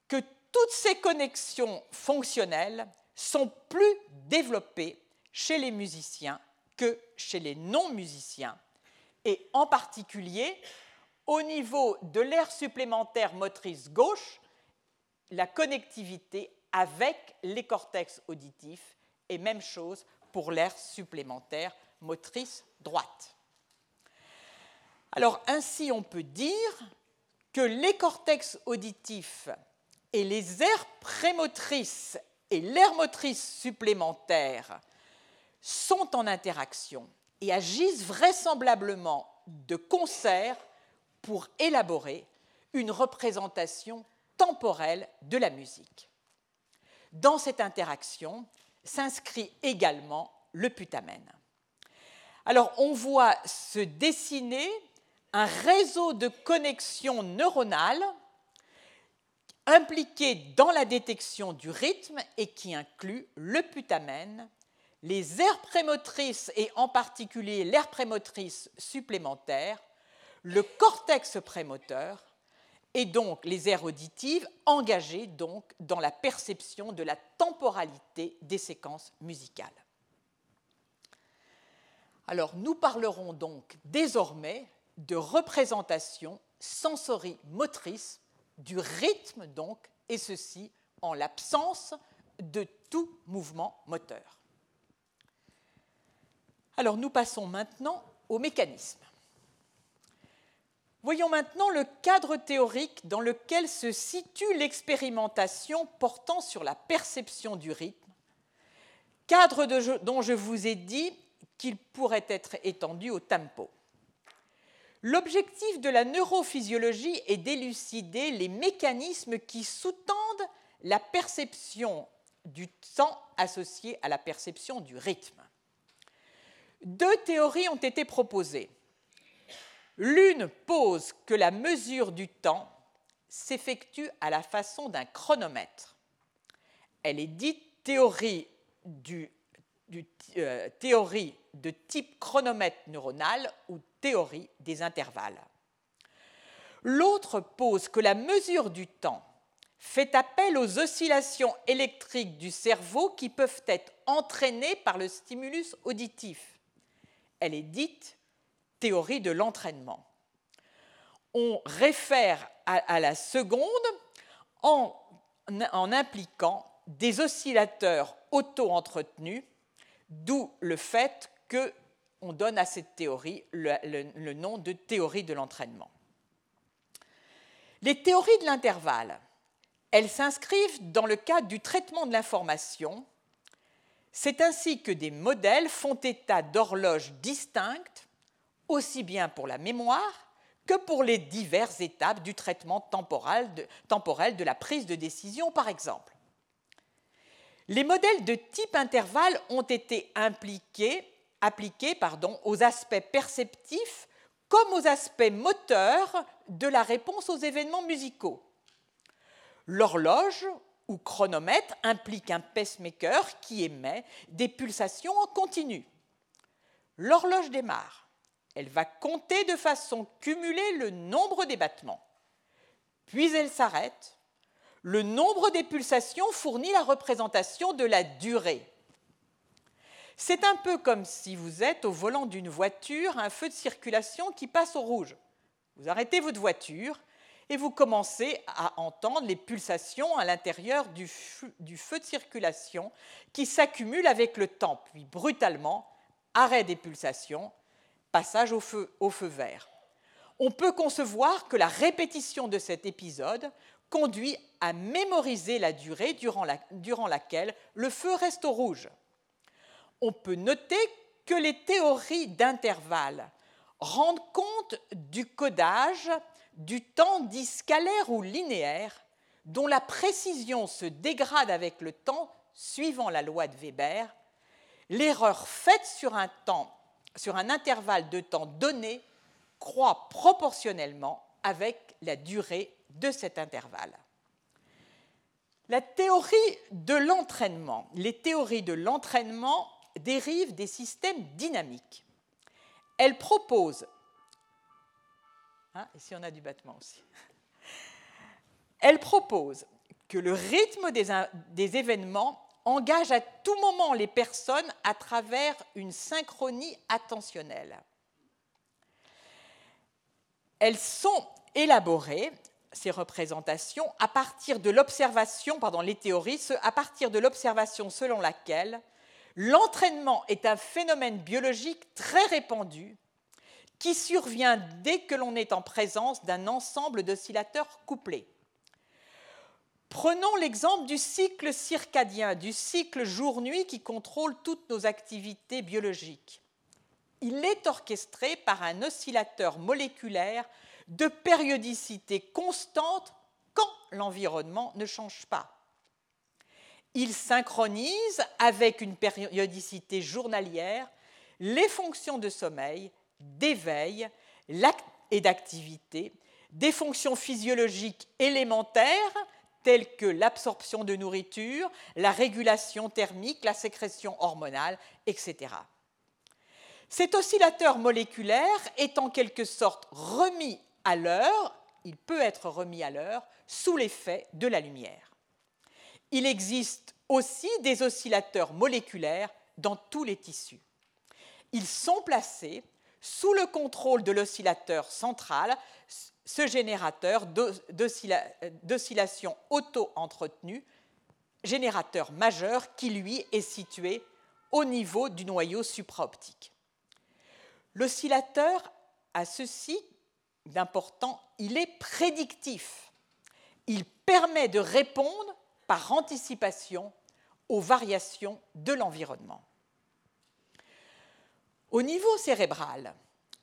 que toutes ces connexions fonctionnelles sont plus développées chez les musiciens que chez les non-musiciens, et en particulier au niveau de l'air supplémentaire motrice gauche, la connectivité avec les cortex auditifs, et même chose pour l'air supplémentaire motrice droite. Alors ainsi on peut dire que les cortex auditifs et les aires prémotrices et l'air motrice supplémentaire sont en interaction et agissent vraisemblablement de concert pour élaborer une représentation temporelle de la musique. Dans cette interaction s'inscrit également le putamen. Alors on voit se dessiner un réseau de connexions neuronales impliqué dans la détection du rythme et qui inclut le putamen, les aires prémotrices et en particulier l'aire prémotrice supplémentaire, le cortex prémoteur et donc les aires auditives engagées dans la perception de la temporalité des séquences musicales. Alors nous parlerons donc désormais de représentation sensorimotrice du rythme donc, et ceci en l'absence de tout mouvement moteur. Alors nous passons maintenant au mécanisme. Voyons maintenant le cadre théorique dans lequel se situe l'expérimentation portant sur la perception du rythme, cadre dont je vous ai dit qu'il pourrait être étendu au tempo. L'objectif de la neurophysiologie est d'élucider les mécanismes qui sous-tendent la perception du temps associée à la perception du rythme. Deux théories ont été proposées. L'une pose que la mesure du temps s'effectue à la façon d'un chronomètre. Elle est dite théorie, euh, théorie de type chronomètre neuronal ou théorie des intervalles. L'autre pose que la mesure du temps fait appel aux oscillations électriques du cerveau qui peuvent être entraînées par le stimulus auditif. Elle est dite théorie de l'entraînement. On réfère à, la seconde en, impliquant des oscillateurs auto-entretenus, d'où le fait qu'on donne à cette théorie le nom de théorie de l'entraînement. Les théories de l'intervalle elles s'inscrivent dans le cadre du traitement de l'information. C'est ainsi que des modèles font état d'horloges distinctes, aussi bien pour la mémoire que pour les diverses étapes du traitement temporel de, la prise de décision, par exemple. Les modèles de type intervalle ont été appliqués aux aspects perceptifs comme aux aspects moteurs de la réponse aux événements musicaux. L'horloge ou chronomètre implique un pacemaker qui émet des pulsations en continu. L'horloge démarre. Elle va compter de façon cumulée le nombre des battements. Puis elle s'arrête. Le nombre des pulsations fournit la représentation de la durée. C'est un peu comme si vous êtes au volant d'une voiture, un feu de circulation qui passe au rouge. Vous arrêtez votre voiture et vous commencez à entendre les pulsations à l'intérieur du, feu de circulation qui s'accumulent avec le temps, puis brutalement, arrêt des pulsations, passage au feu, vert. On peut concevoir que la répétition de cet épisode conduit à mémoriser la durée durant, durant laquelle le feu reste au rouge. On peut noter que les théories d'intervalle rendent compte du codage du temps dit scalaire ou linéaire, dont la précision se dégrade avec le temps suivant la loi de Weber, l'erreur faite sur un, temps, sur un intervalle de temps donné croît proportionnellement avec la durée de cet intervalle. La théorie de l'entraînement. Les théories de l'entraînement dérivent des systèmes dynamiques. Elles proposent Hein, ici, on a du battement aussi. Elle propose que le rythme des, événements engage à tout moment les personnes à travers une synchronie attentionnelle. Elles sont élaborées, ces représentations, à partir de l'observation, pardon, les théories, à partir de l'observation selon laquelle l'entraînement est un phénomène biologique très répandu qui survient dès que l'on est en présence d'un ensemble d'oscillateurs couplés. Prenons l'exemple du cycle circadien, du cycle jour-nuit qui contrôle toutes nos activités biologiques. Il est orchestré par un oscillateur moléculaire de périodicité constante quand l'environnement ne change pas. Il synchronise avec une périodicité journalière les fonctions de sommeil d'éveil et d'activité, des fonctions physiologiques élémentaires telles que l'absorption de nourriture, la régulation thermique, la sécrétion hormonale, etc. Cet oscillateur moléculaire est en quelque sorte remis à l'heure, il peut être remis à l'heure sous l'effet de la lumière. Il existe aussi des oscillateurs moléculaires dans tous les tissus. Ils sont placés sous le contrôle de l'oscillateur central, ce générateur d'oscillation auto-entretenu, générateur majeur qui, lui, est situé au niveau du noyau supraoptique. L'oscillateur a ceci d'important, il est prédictif. Il permet de répondre par anticipation aux variations de l'environnement. Au niveau cérébral,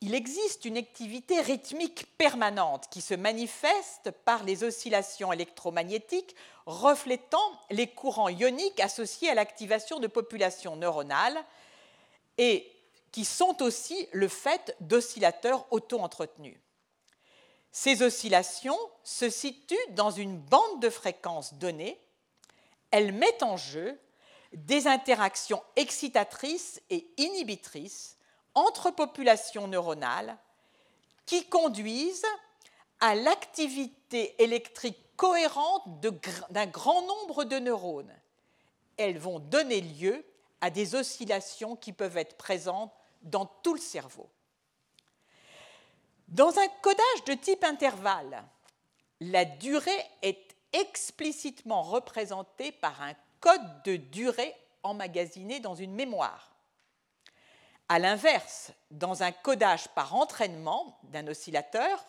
il existe une activité rythmique permanente qui se manifeste par les oscillations électromagnétiques reflétant les courants ioniques associés à l'activation de populations neuronales et qui sont aussi le fait d'oscillateurs auto-entretenus. Ces oscillations se situent dans une bande de fréquences donnée. Elles mettent en jeu des interactions excitatrices et inhibitrices entre populations neuronales qui conduisent à l'activité électrique cohérente d'un grand nombre de neurones. Elles vont donner lieu à des oscillations qui peuvent être présentes dans tout le cerveau. Dans un codage de type intervalle, la durée est explicitement représentée par un code de durée emmagasiné dans une mémoire. A l'inverse, dans un codage par entraînement d'un oscillateur,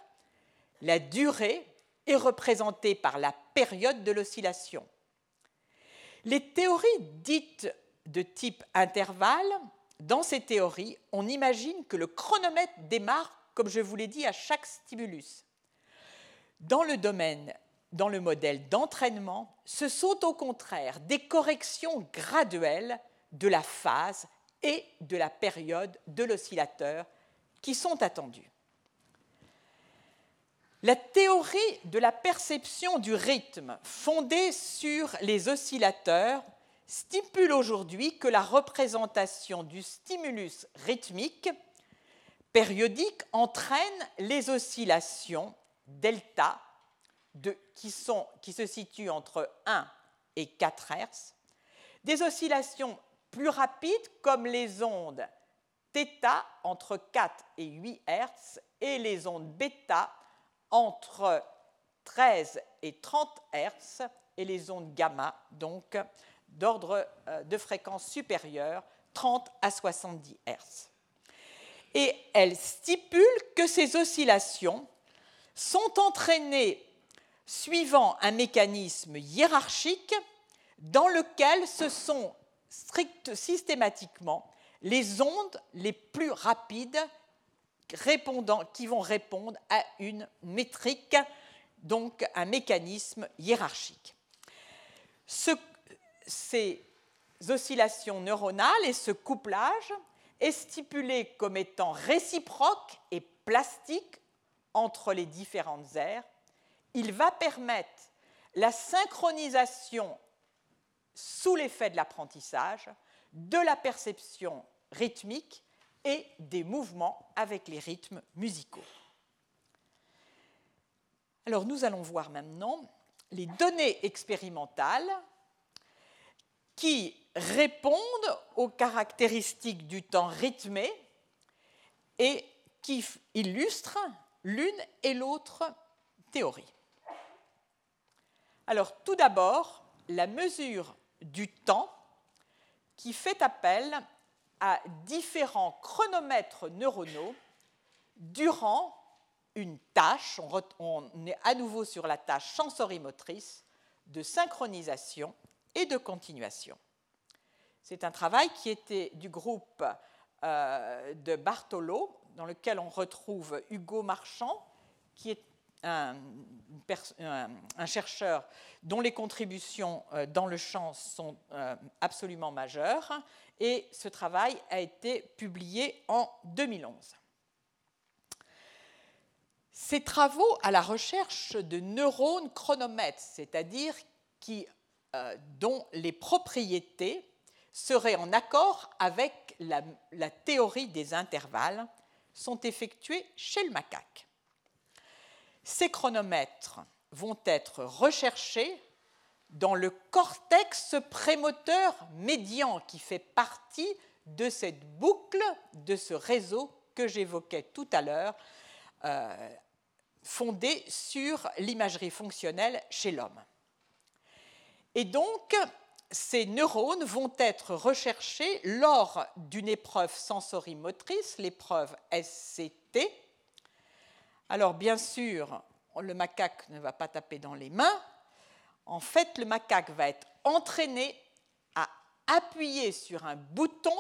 la durée est représentée par la période de l'oscillation. Les théories dites de type intervalle, dans ces théories, on imagine que le chronomètre démarre, comme je vous l'ai dit, à chaque stimulus. Dans le domaine, dans le modèle d'entraînement, ce sont au contraire des corrections graduelles de la phase et de la période de l'oscillateur qui sont attendues. La théorie de la perception du rythme fondée sur les oscillateurs stipule aujourd'hui que la représentation du stimulus rythmique périodique entraîne les oscillations delta qui, qui se situent entre 1 et 4 Hz, des oscillations plus rapides comme les ondes θ entre 4 et 8 Hz et les ondes bêta entre 13 et 30 Hz et les ondes gamma, donc d'ordre euh, de fréquence supérieure, 30 à 70 Hz. Et elle stipule que ces oscillations sont entraînées suivant un mécanisme hiérarchique dans lequel ce sont strict, systématiquement les ondes les plus rapides qui vont répondre à une métrique, donc un mécanisme hiérarchique. ces oscillations neuronales et ce couplage est stipulé comme étant réciproque et plastique entre les différentes aires. Il va permettre la synchronisation sous l'effet de l'apprentissage de la perception rythmique et des mouvements avec les rythmes musicaux. Alors nous allons voir maintenant les données expérimentales qui répondent aux caractéristiques du temps rythmé et qui illustrent l'une et l'autre théorie. Alors tout d'abord, la mesure du temps qui fait appel à différents chronomètres neuronaux durant une tâche, on, est à nouveau sur la tâche sensorimotrice de synchronisation et de continuation. C'est un travail qui était du groupe euh, de Bartolo, dans lequel on retrouve Hugo Marchand, qui est un, chercheur dont les contributions euh, dans le champ sont euh, absolument majeures, et ce travail a été publié en 2011. Ces travaux à la recherche de neurones chronomètres, c'est-à-dire euh, dont les propriétés seraient en accord avec la théorie des intervalles, sont effectués chez le macaque. Ces chronomètres vont être recherchés dans le cortex prémoteur médian qui fait partie de cette boucle, de ce réseau que j'évoquais tout à l'heure, euh, fondé sur l'imagerie fonctionnelle chez l'homme. Et donc, ces neurones vont être recherchés lors d'une épreuve sensorimotrice, l'épreuve SCT. Alors, bien sûr, le macaque ne va pas taper dans les mains, en fait, le macaque va être entraîné à appuyer sur un bouton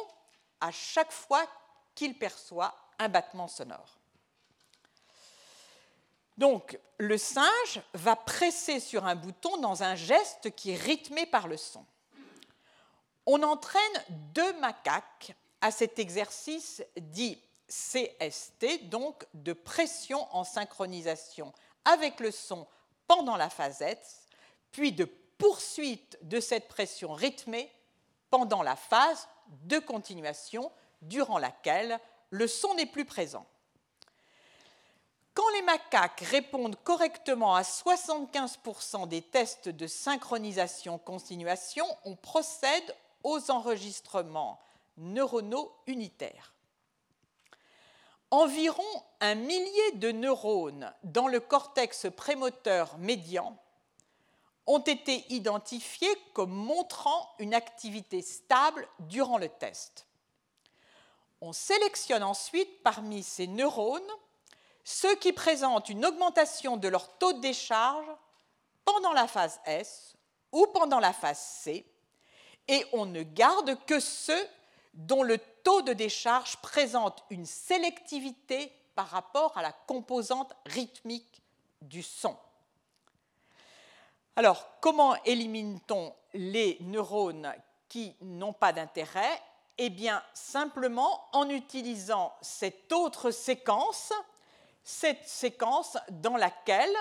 à chaque fois qu'il perçoit un battement sonore. Donc, le singe va presser sur un bouton dans un geste qui est rythmé par le son. On entraîne deux macaques à cet exercice dit CST, donc de pression en synchronisation avec le son pendant la phasette, puis de poursuite de cette pression rythmée pendant la phase de continuation durant laquelle le son n'est plus présent. Quand les macaques répondent correctement à 75% des tests de synchronisation-continuation, on procède aux enregistrements neuronaux unitaires. Environ un millier de neurones dans le cortex prémoteur médian ont été identifiés comme montrant une activité stable durant le test. On sélectionne ensuite parmi ces neurones ceux qui présentent une augmentation de leur taux de décharge pendant la phase S ou pendant la phase C, et on ne garde que ceux dont le taux de décharge présente une sélectivité par rapport à la composante rythmique du son. Alors, comment élimine-t-on les neurones qui n'ont pas d'intérêt? Eh bien, simplement en utilisant cette autre séquence, cette séquence dans laquelle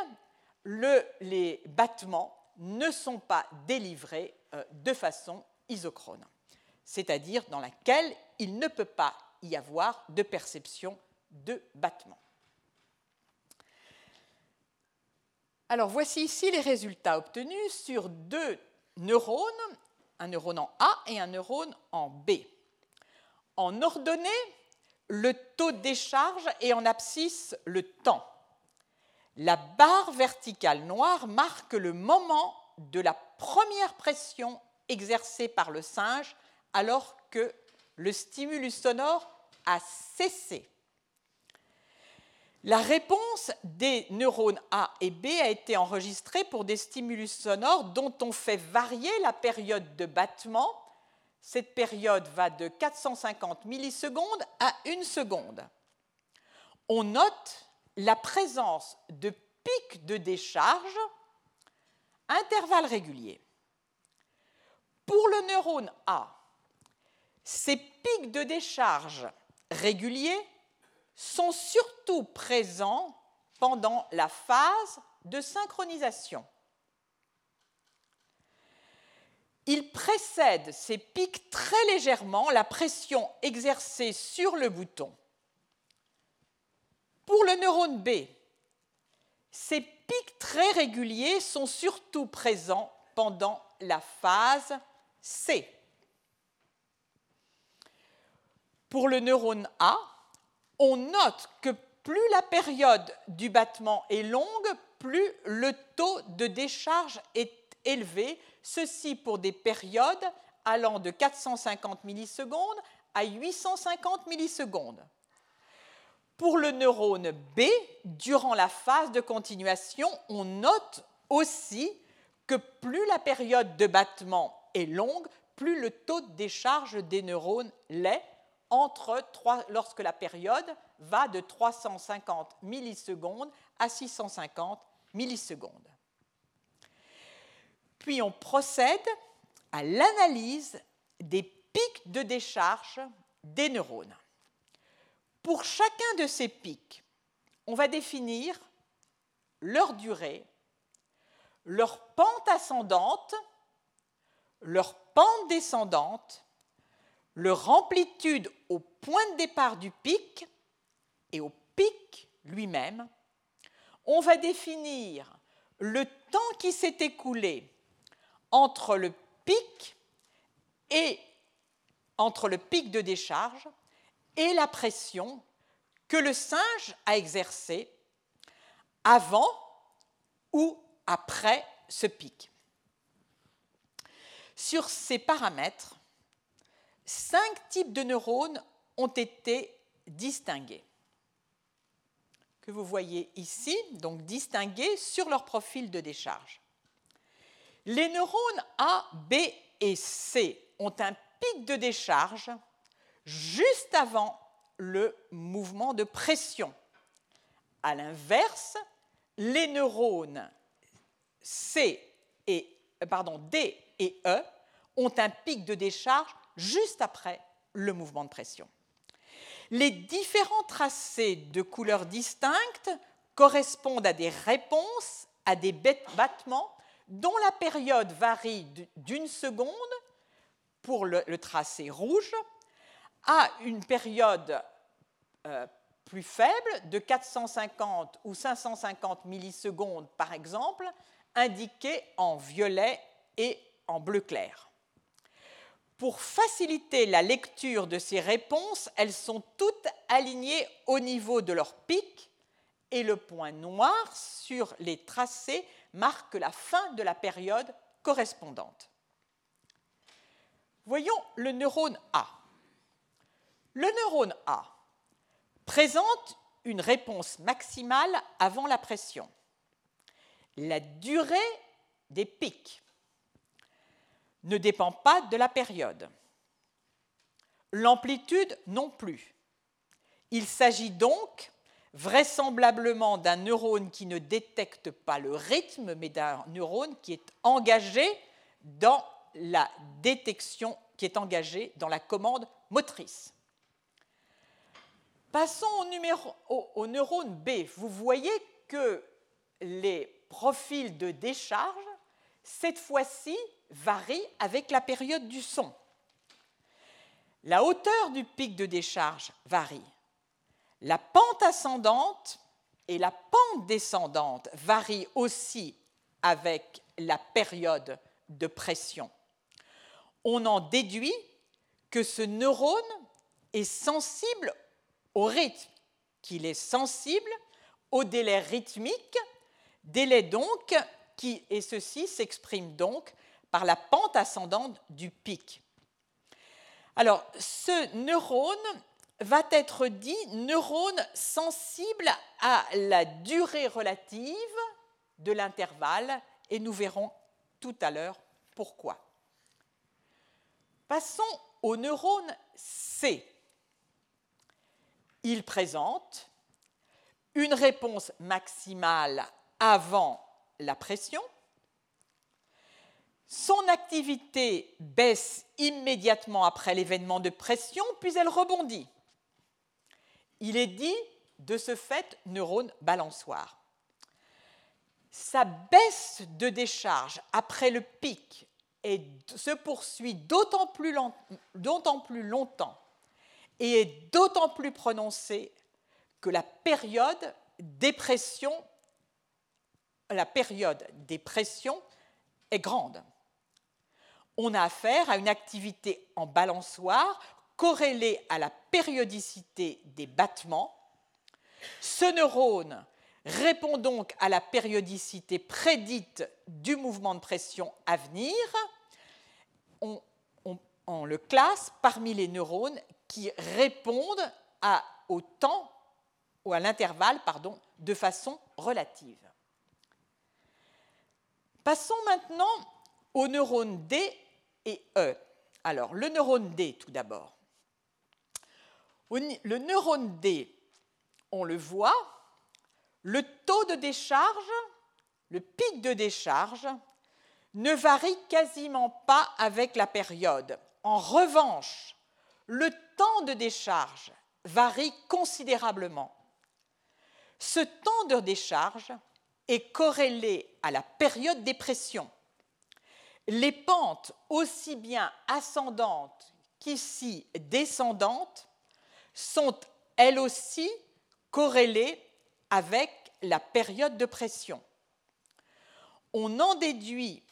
les battements ne sont pas délivrés euh, de façon isochrone, c'est-à-dire dans laquelle il ne peut pas y avoir de perception de battement. Alors voici ici les résultats obtenus sur deux neurones, un neurone en A et un neurone en B. En ordonnée, le taux de décharge et en abscisse le temps. La barre verticale noire marque le moment de la première pression exercée par le singe alors que le stimulus sonore a cessé. La réponse des neurones A et B a été enregistrée pour des stimulus sonores dont on fait varier la période de battement. Cette période va de 450 millisecondes à 1 seconde. On note la présence de pics de décharge intervalles réguliers. Pour le neurone A, ces pics de décharge réguliers sont surtout présents pendant la phase de synchronisation. Ils précèdent ces pics très légèrement la pression exercée sur le bouton. Pour le neurone B, ces pics très réguliers sont surtout présents pendant la phase C. Pour le neurone A, on note que plus la période du battement est longue, plus le taux de décharge est élevé, ceci pour des périodes allant de 450 millisecondes à 850 millisecondes. Pour le neurone B, durant la phase de continuation, on note aussi que plus la période de battement est longue, plus le taux de décharge des neurones l'est, entre lorsque la période va de 350 millisecondes à 650 millisecondes. Puis on procède à l'analyse des pics de décharge des neurones. Pour chacun de ces pics, on va définir leur durée, leur pente ascendante, leur pente descendante leur amplitude au point de départ du pic et au pic lui-même, on va définir le temps qui s'est écoulé entre le pic et entre le pic de décharge et la pression que le singe a exercée avant ou après ce pic. Sur ces paramètres, cinq types de neurones ont été distingués, que vous voyez ici, donc distingués sur leur profil de décharge. Les neurones A, B et C ont un pic de décharge juste avant le mouvement de pression. À l'inverse, les neurones C et, pardon, D et E ont un pic de décharge juste après le mouvement de pression. Les différents tracés de couleurs distinctes correspondent à des réponses à des battements dont la période varie d'une seconde pour le, tracé rouge à une période euh, plus faible, de 450 ou 550 millisecondes par exemple, indiquées en violet et en bleu clair. Pour faciliter la lecture de ces réponses, elles sont toutes alignées au niveau de leur pic et le point noir sur les tracés marque la fin de la période correspondante. Voyons le neurone A. Le neurone A présente une réponse maximale avant la pression. La durée des pics ne dépend pas de la période. L'amplitude non plus. Il s'agit donc vraisemblablement d'un neurone qui ne détecte pas le rythme, mais d'un neurone qui est engagé dans la détection, qui est engagé dans la commande motrice. Passons au, au neurone B. Vous voyez que les profils de décharge, cette fois-ci, varie avec la période du son. La hauteur du pic de décharge varie. La pente ascendante et la pente descendante varient aussi avec la période de pression. On en déduit que ce neurone est sensible au rythme, qu'il est sensible au délai rythmique, délai donc qui, et ceci s'exprime donc par la pente ascendante du pic. Alors, ce neurone va être dit neurone sensible à la durée relative de l'intervalle et nous verrons tout à l'heure pourquoi. Passons au neurone C. Il présente une réponse maximale avant la pression son activité baisse immédiatement après l'événement de pression, puis elle rebondit. Il est dit de ce fait neurone balançoire. Sa baisse de décharge après le pic se poursuit d'autant plus, longtemps et est d'autant plus prononcée que la période dépression, la période des est grande on a affaire à une activité en balançoire corrélée à la périodicité des battements. Ce neurone répond donc à la périodicité prédite du mouvement de pression à venir. On, le classe parmi les neurones qui répondent au temps ou à l'intervalle pardon, de façon relative. Passons maintenant aux neurones D et E. Alors, le neurone D tout d'abord. Le neurone D, on le voit, le taux de décharge, le pic de décharge, ne varie quasiment pas avec la période. En revanche, le temps de décharge varie considérablement. Ce temps de décharge est corrélé à la période des pressions les pentes aussi bien ascendantes qu'ici descendantes sont elles aussi corrélées avec la période de pression. On en déduit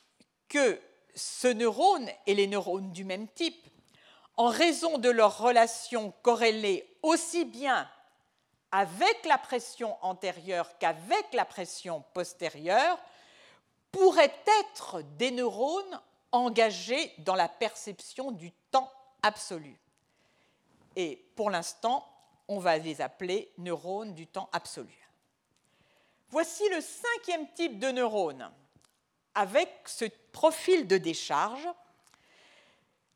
que ce neurone et les neurones du même type, en raison de leur relation corrélée aussi bien avec la pression antérieure qu'avec la pression postérieure, pourraient être des neurones engagés dans la perception du temps absolu. Et pour l'instant, on va les appeler neurones du temps absolu. Voici le cinquième type de neurone avec ce profil de décharge.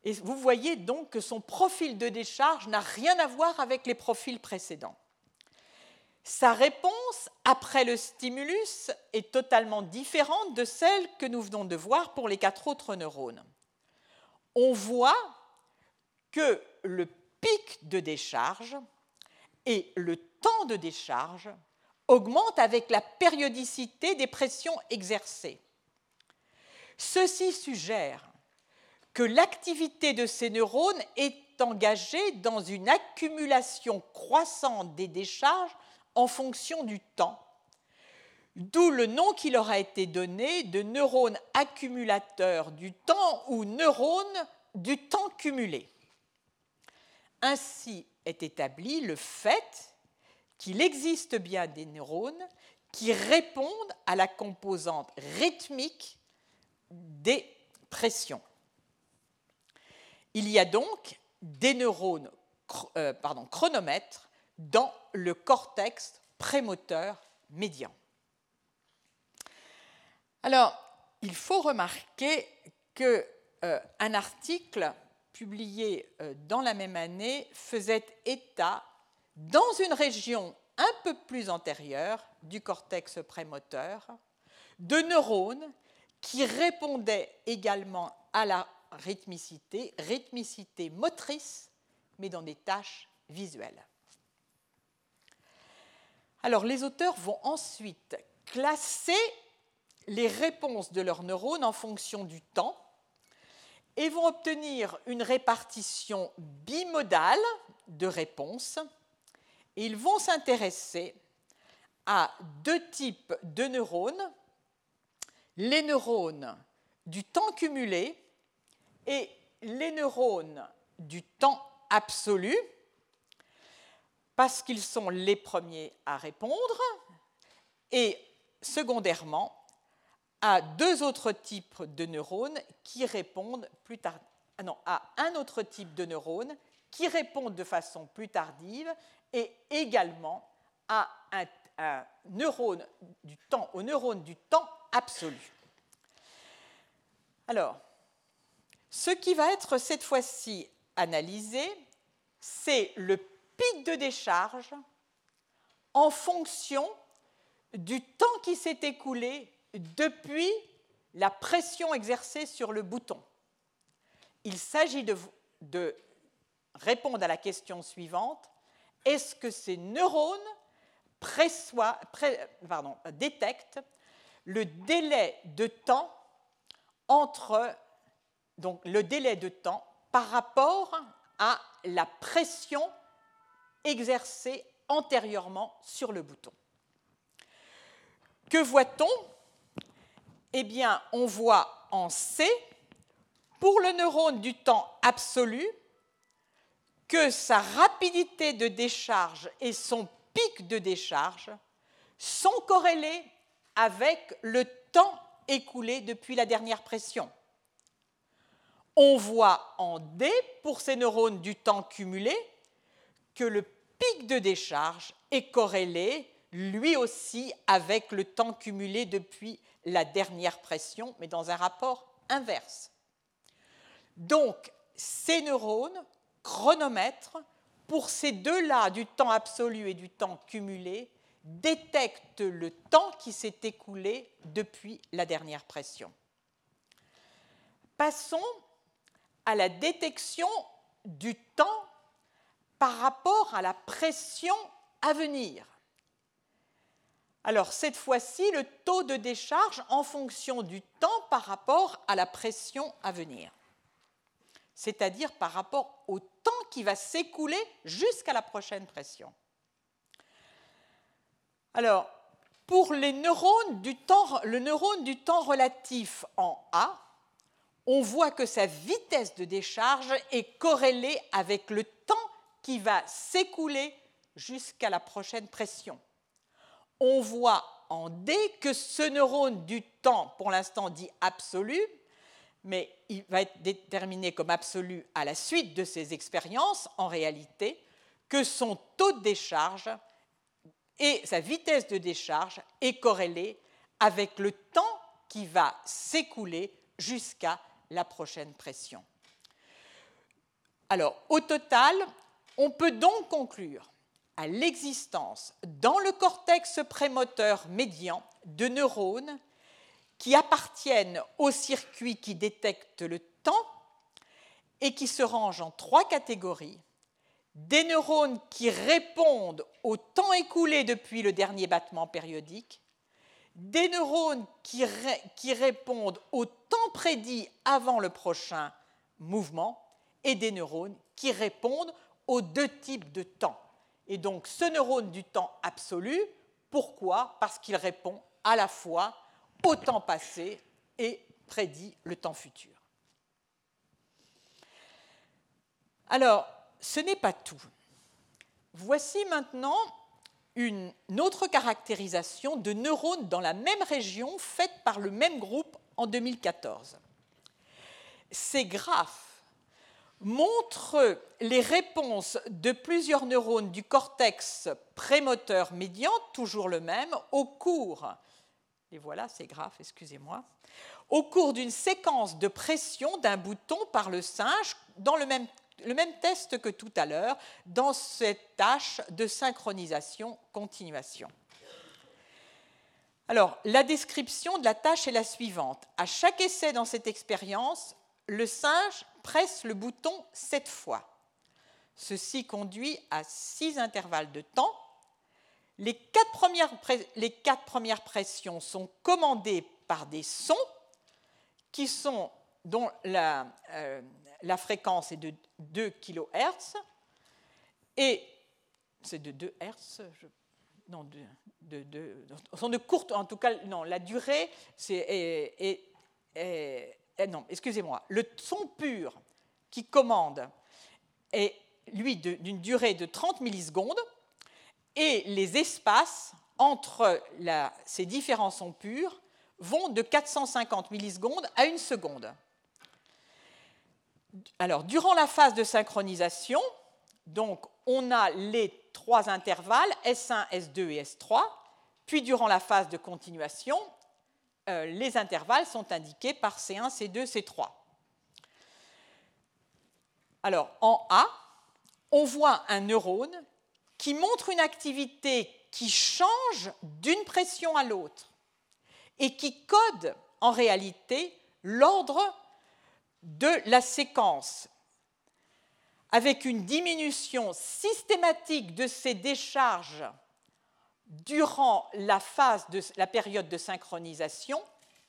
Et vous voyez donc que son profil de décharge n'a rien à voir avec les profils précédents. Sa réponse après le stimulus est totalement différente de celle que nous venons de voir pour les quatre autres neurones. On voit que le pic de décharge et le temps de décharge augmentent avec la périodicité des pressions exercées. Ceci suggère que l'activité de ces neurones est est engagé dans une accumulation croissante des décharges en fonction du temps, d'où le nom qui leur a été donné de neurones accumulateurs du temps ou neurones du temps cumulé. Ainsi est établi le fait qu'il existe bien des neurones qui répondent à la composante rythmique des pressions. Il y a donc des neurones euh, pardon, chronomètres dans le cortex prémoteur médian. Alors, il faut remarquer qu'un euh, article publié euh, dans la même année faisait état, dans une région un peu plus antérieure du cortex prémoteur, de neurones qui répondaient également à la rythmicité, rythmicité motrice, mais dans des tâches visuelles. Alors les auteurs vont ensuite classer les réponses de leurs neurones en fonction du temps et vont obtenir une répartition bimodale de réponses. Ils vont s'intéresser à deux types de neurones, les neurones du temps cumulé et les neurones du temps absolu, parce qu'ils sont les premiers à répondre, et secondairement à deux autres types de neurones qui répondent plus tard, ah non, à un autre type de neurones qui répondent de façon plus tardive et également à un, neurone du temps, au neurone du temps absolu. Alors, ce qui va être cette fois-ci analysé, c'est le pic de décharge en fonction du temps qui s'est écoulé depuis la pression exercée sur le bouton. Il s'agit de, répondre à la question suivante. Est-ce que ces neurones détectent le délai de temps entre le délai de temps par rapport à la pression exercée antérieurement sur le bouton. Que voit-on? Eh bien, on voit en C, pour le neurone du temps absolu, que sa rapidité de décharge et son pic de décharge sont corrélés avec le temps écoulé depuis la dernière pression. On voit en D, pour ces neurones du temps cumulé, que le pic de décharge est corrélé lui aussi avec le temps cumulé depuis la dernière pression, mais dans un rapport inverse. Donc, ces neurones chronomètres, pour ces deux-là, du temps absolu et du temps cumulé, détectent le temps qui s'est écoulé depuis la dernière pression. Passons à la détection du temps par rapport à la pression à venir. Alors cette fois-ci, le taux de décharge en fonction du temps par rapport à la pression à venir, c'est-à-dire par rapport au temps qui va s'écouler jusqu'à la prochaine pression. Alors, pour le neurone du temps relatif en A, on voit que sa vitesse de décharge est corrélée avec le temps qui va s'écouler jusqu'à la prochaine pression on voit en D que ce neurone du temps, pour l'instant dit absolu, mais il va être déterminé comme absolu à la suite de ces expériences, en réalité, que son taux de décharge et sa vitesse de décharge est corrélée avec le temps qui va s'écouler jusqu'à la prochaine pression. Alors, au total, on peut donc conclure à l'existence dans le cortex prémoteur médian de neurones qui appartiennent au circuit qui détecte le temps et qui se rangent en trois catégories. Des neurones qui répondent au temps écoulé depuis le dernier battement périodique, des neurones qui, répondent au temps prédit avant le prochain mouvement et des neurones qui répondent aux deux types de temps. Et donc ce neurone du temps absolu, pourquoi? Parce qu'il répond à la fois au temps passé et prédit le temps futur. Alors, ce n'est pas tout. Voici maintenant une autre caractérisation de neurones dans la même région faite par le même groupe en 2014. Ces graphes montrent les réponses de plusieurs neurones du cortex prémoteur médian, toujours le même, au cours, et voilà ces graphes, excusez-moi, au cours d'une séquence de pression d'un bouton par le singe dans le même le même test que tout à l'heure dans cette tâche de synchronisation-continuation. Alors, la description de la tâche est la suivante. À chaque essai dans cette expérience, le singe presse le bouton sept fois. Ceci conduit à six intervalles de temps. Les quatre premières, pressions sont commandées par des sons qui sont, dont la, euh, fréquence est de 2 kHz et c'est de 2 Hz, non, de, sont de courte, en tout cas, non, la durée, c'est, non, excusez-moi, le son pur qui commande est, lui, d'une durée de 30 millisecondes, et les espaces entre ces différents sons purs vont de 450 millisecondes à une seconde. Alors, durant la phase de synchronisation, donc, on a les trois intervalles, S1, S2 et S3, puis durant la phase de continuation, euh, les intervalles sont indiqués par C1, C2, C3. Alors, en A, on voit un neurone qui montre une activité qui change d'une pression à l'autre et qui code en réalité l'ordre de la séquence avec une diminution systématique de ces décharges durant la phase de la période de synchronisation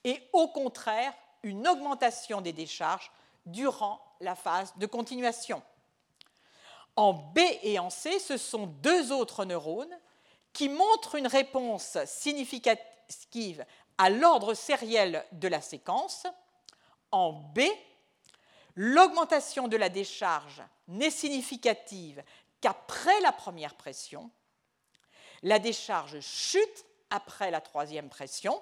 et au contraire une augmentation des décharges durant la phase de continuation. En B et en C, ce sont deux autres neurones qui montrent une réponse significative à l'ordre sériel de la séquence. En B, L'augmentation de la décharge n'est significative qu'après la première pression. La décharge chute après la troisième pression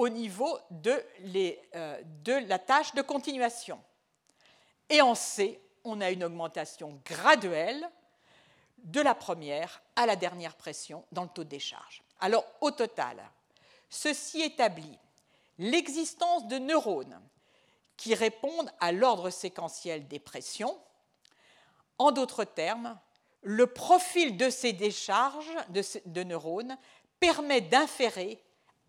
au niveau de, euh, de, la tâche de continuation. Et en C, on a une augmentation graduelle de la première à la dernière pression dans le taux de décharge. Alors, au total, ceci établit l'existence de neurones qui répondent à l'ordre séquentiel des pressions. En d'autres termes, le profil de ces décharges de, neurones permet d'inférer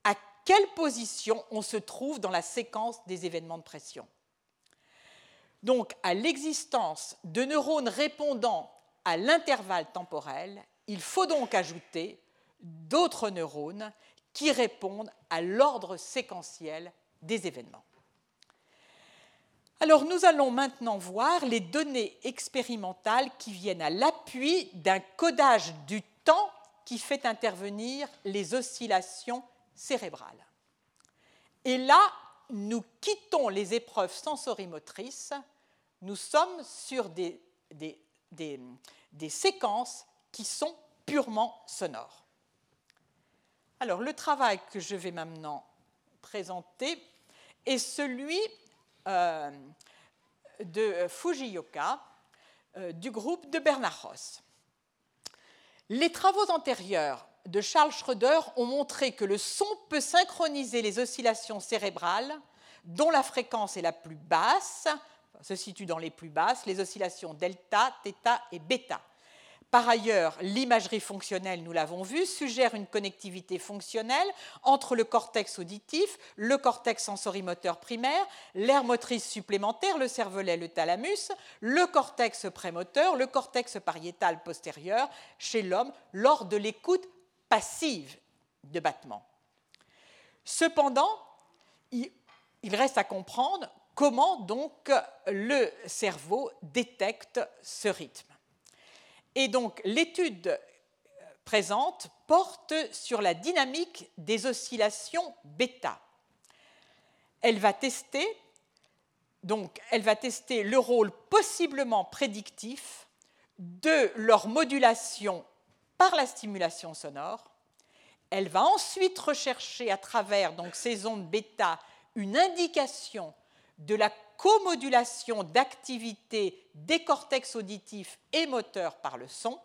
à quelle position on se trouve dans la séquence des événements de pression. Donc, à l'existence de neurones répondant à l'intervalle temporel, il faut donc ajouter d'autres neurones qui répondent à l'ordre séquentiel des événements. Alors nous allons maintenant voir les données expérimentales qui viennent à l'appui d'un codage du temps qui fait intervenir les oscillations cérébrales. Et là, nous quittons les épreuves sensorimotrices, nous sommes sur des, des séquences qui sont purement sonores. Alors le travail que je vais maintenant présenter est celui euh, de Fujioka euh, du groupe de Bernard. Les travaux antérieurs de Charles Schroeder ont montré que le son peut synchroniser les oscillations cérébrales dont la fréquence est la plus basse, se situe dans les plus basses, les oscillations delta, θ et bêta. Par ailleurs, l'imagerie fonctionnelle, nous l'avons vu, suggère une connectivité fonctionnelle entre le cortex auditif, le cortex sensorimoteur primaire, l'aire motrice supplémentaire, le cervelet, le thalamus, le cortex prémoteur, le cortex pariétal postérieur chez l'homme lors de l'écoute passive de battements. Cependant, il reste à comprendre comment donc le cerveau détecte ce rythme. Et donc l'étude présente porte sur la dynamique des oscillations bêta. Elle va tester donc elle va tester le rôle possiblement prédictif de leur modulation par la stimulation sonore. Elle va ensuite rechercher à travers ces ondes bêta une indication de la comodulation d'activité des cortex auditifs et moteurs par le son,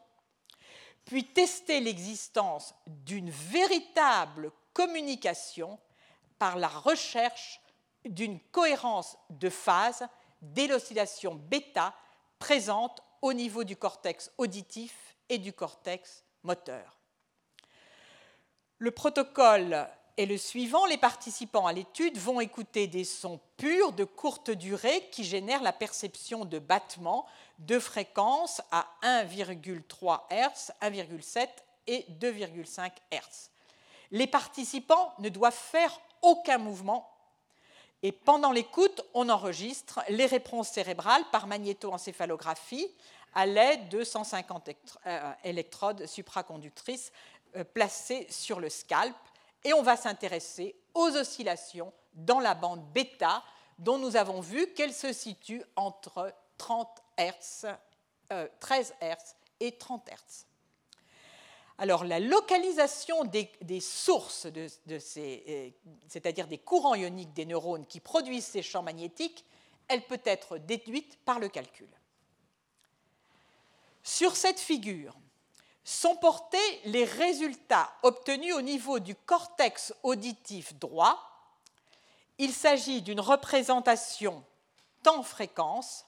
puis tester l'existence d'une véritable communication par la recherche d'une cohérence de phase des oscillations bêta présentes au niveau du cortex auditif et du cortex moteur. Le protocole est le suivant. Les participants à l'étude vont écouter des sons purs de courte durée qui génèrent la perception de battements de fréquence à 1,3 Hz, 1,7 et 2,5 Hz. Les participants ne doivent faire aucun mouvement et pendant l'écoute, on enregistre les réponses cérébrales par magnétoencéphalographie à l'aide de 150 euh, électrodes supraconductrices euh, placées sur le scalp. Et on va s'intéresser aux oscillations dans la bande bêta, dont nous avons vu qu'elle se situe entre 30 Hz, 13 Hz et 30 Hz. Alors la localisation des, sources, euh, c'est-à-dire des courants ioniques des neurones qui produisent ces champs magnétiques, elle peut être déduite par le calcul. Sur cette figure sont portés les résultats obtenus au niveau du cortex auditif droit. Il s'agit d'une représentation temps-fréquence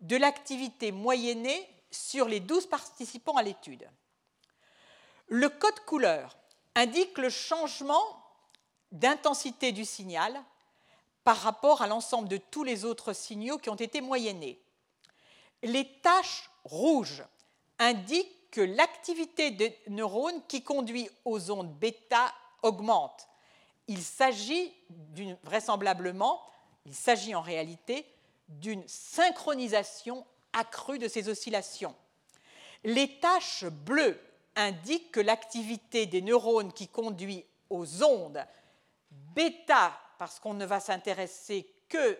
de l'activité moyennée sur les 12 participants à l'étude. Le code couleur indique le changement d'intensité du signal par rapport à l'ensemble de tous les autres signaux qui ont été moyennés. Les taches rouges indiquent que l'activité des neurones qui conduit aux ondes bêta augmente. Il s'agit vraisemblablement, il s'agit en réalité d'une synchronisation accrue de ces oscillations. Les taches bleues indique que l'activité des neurones qui conduit aux ondes bêta, parce qu'on ne va s'intéresser que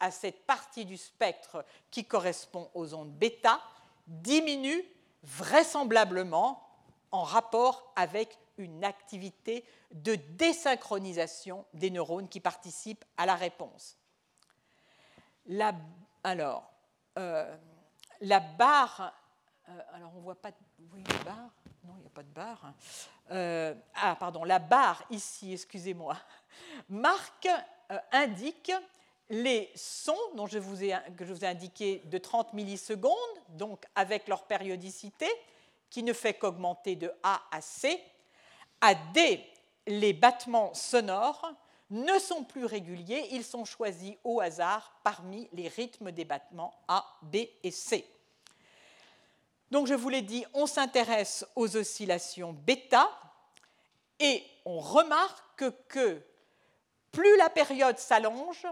à cette partie du spectre qui correspond aux ondes bêta, diminue vraisemblablement en rapport avec une activité de désynchronisation des neurones qui participent à la réponse. La, alors, euh, la barre, euh, alors on ne voit pas, oui, la barre, non, il n'y a pas de barre. Euh, ah, pardon, la barre ici, excusez-moi, marque, indique les sons dont je vous ai, que je vous ai indiqués de 30 millisecondes, donc avec leur périodicité, qui ne fait qu'augmenter de A à C. À D, les battements sonores ne sont plus réguliers, ils sont choisis au hasard parmi les rythmes des battements A, B et C. Donc je vous l'ai dit, on s'intéresse aux oscillations bêta et on remarque que plus la période s'allonge,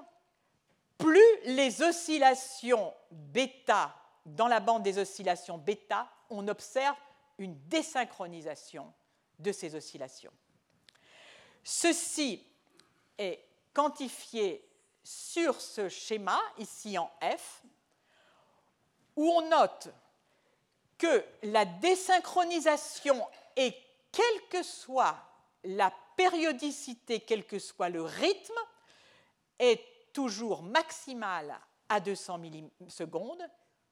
plus les oscillations bêta, dans la bande des oscillations bêta, on observe une désynchronisation de ces oscillations. Ceci est quantifié sur ce schéma, ici en F, où on note que la désynchronisation est, quelle que soit la périodicité, quel que soit le rythme, est toujours maximale à 200 millisecondes,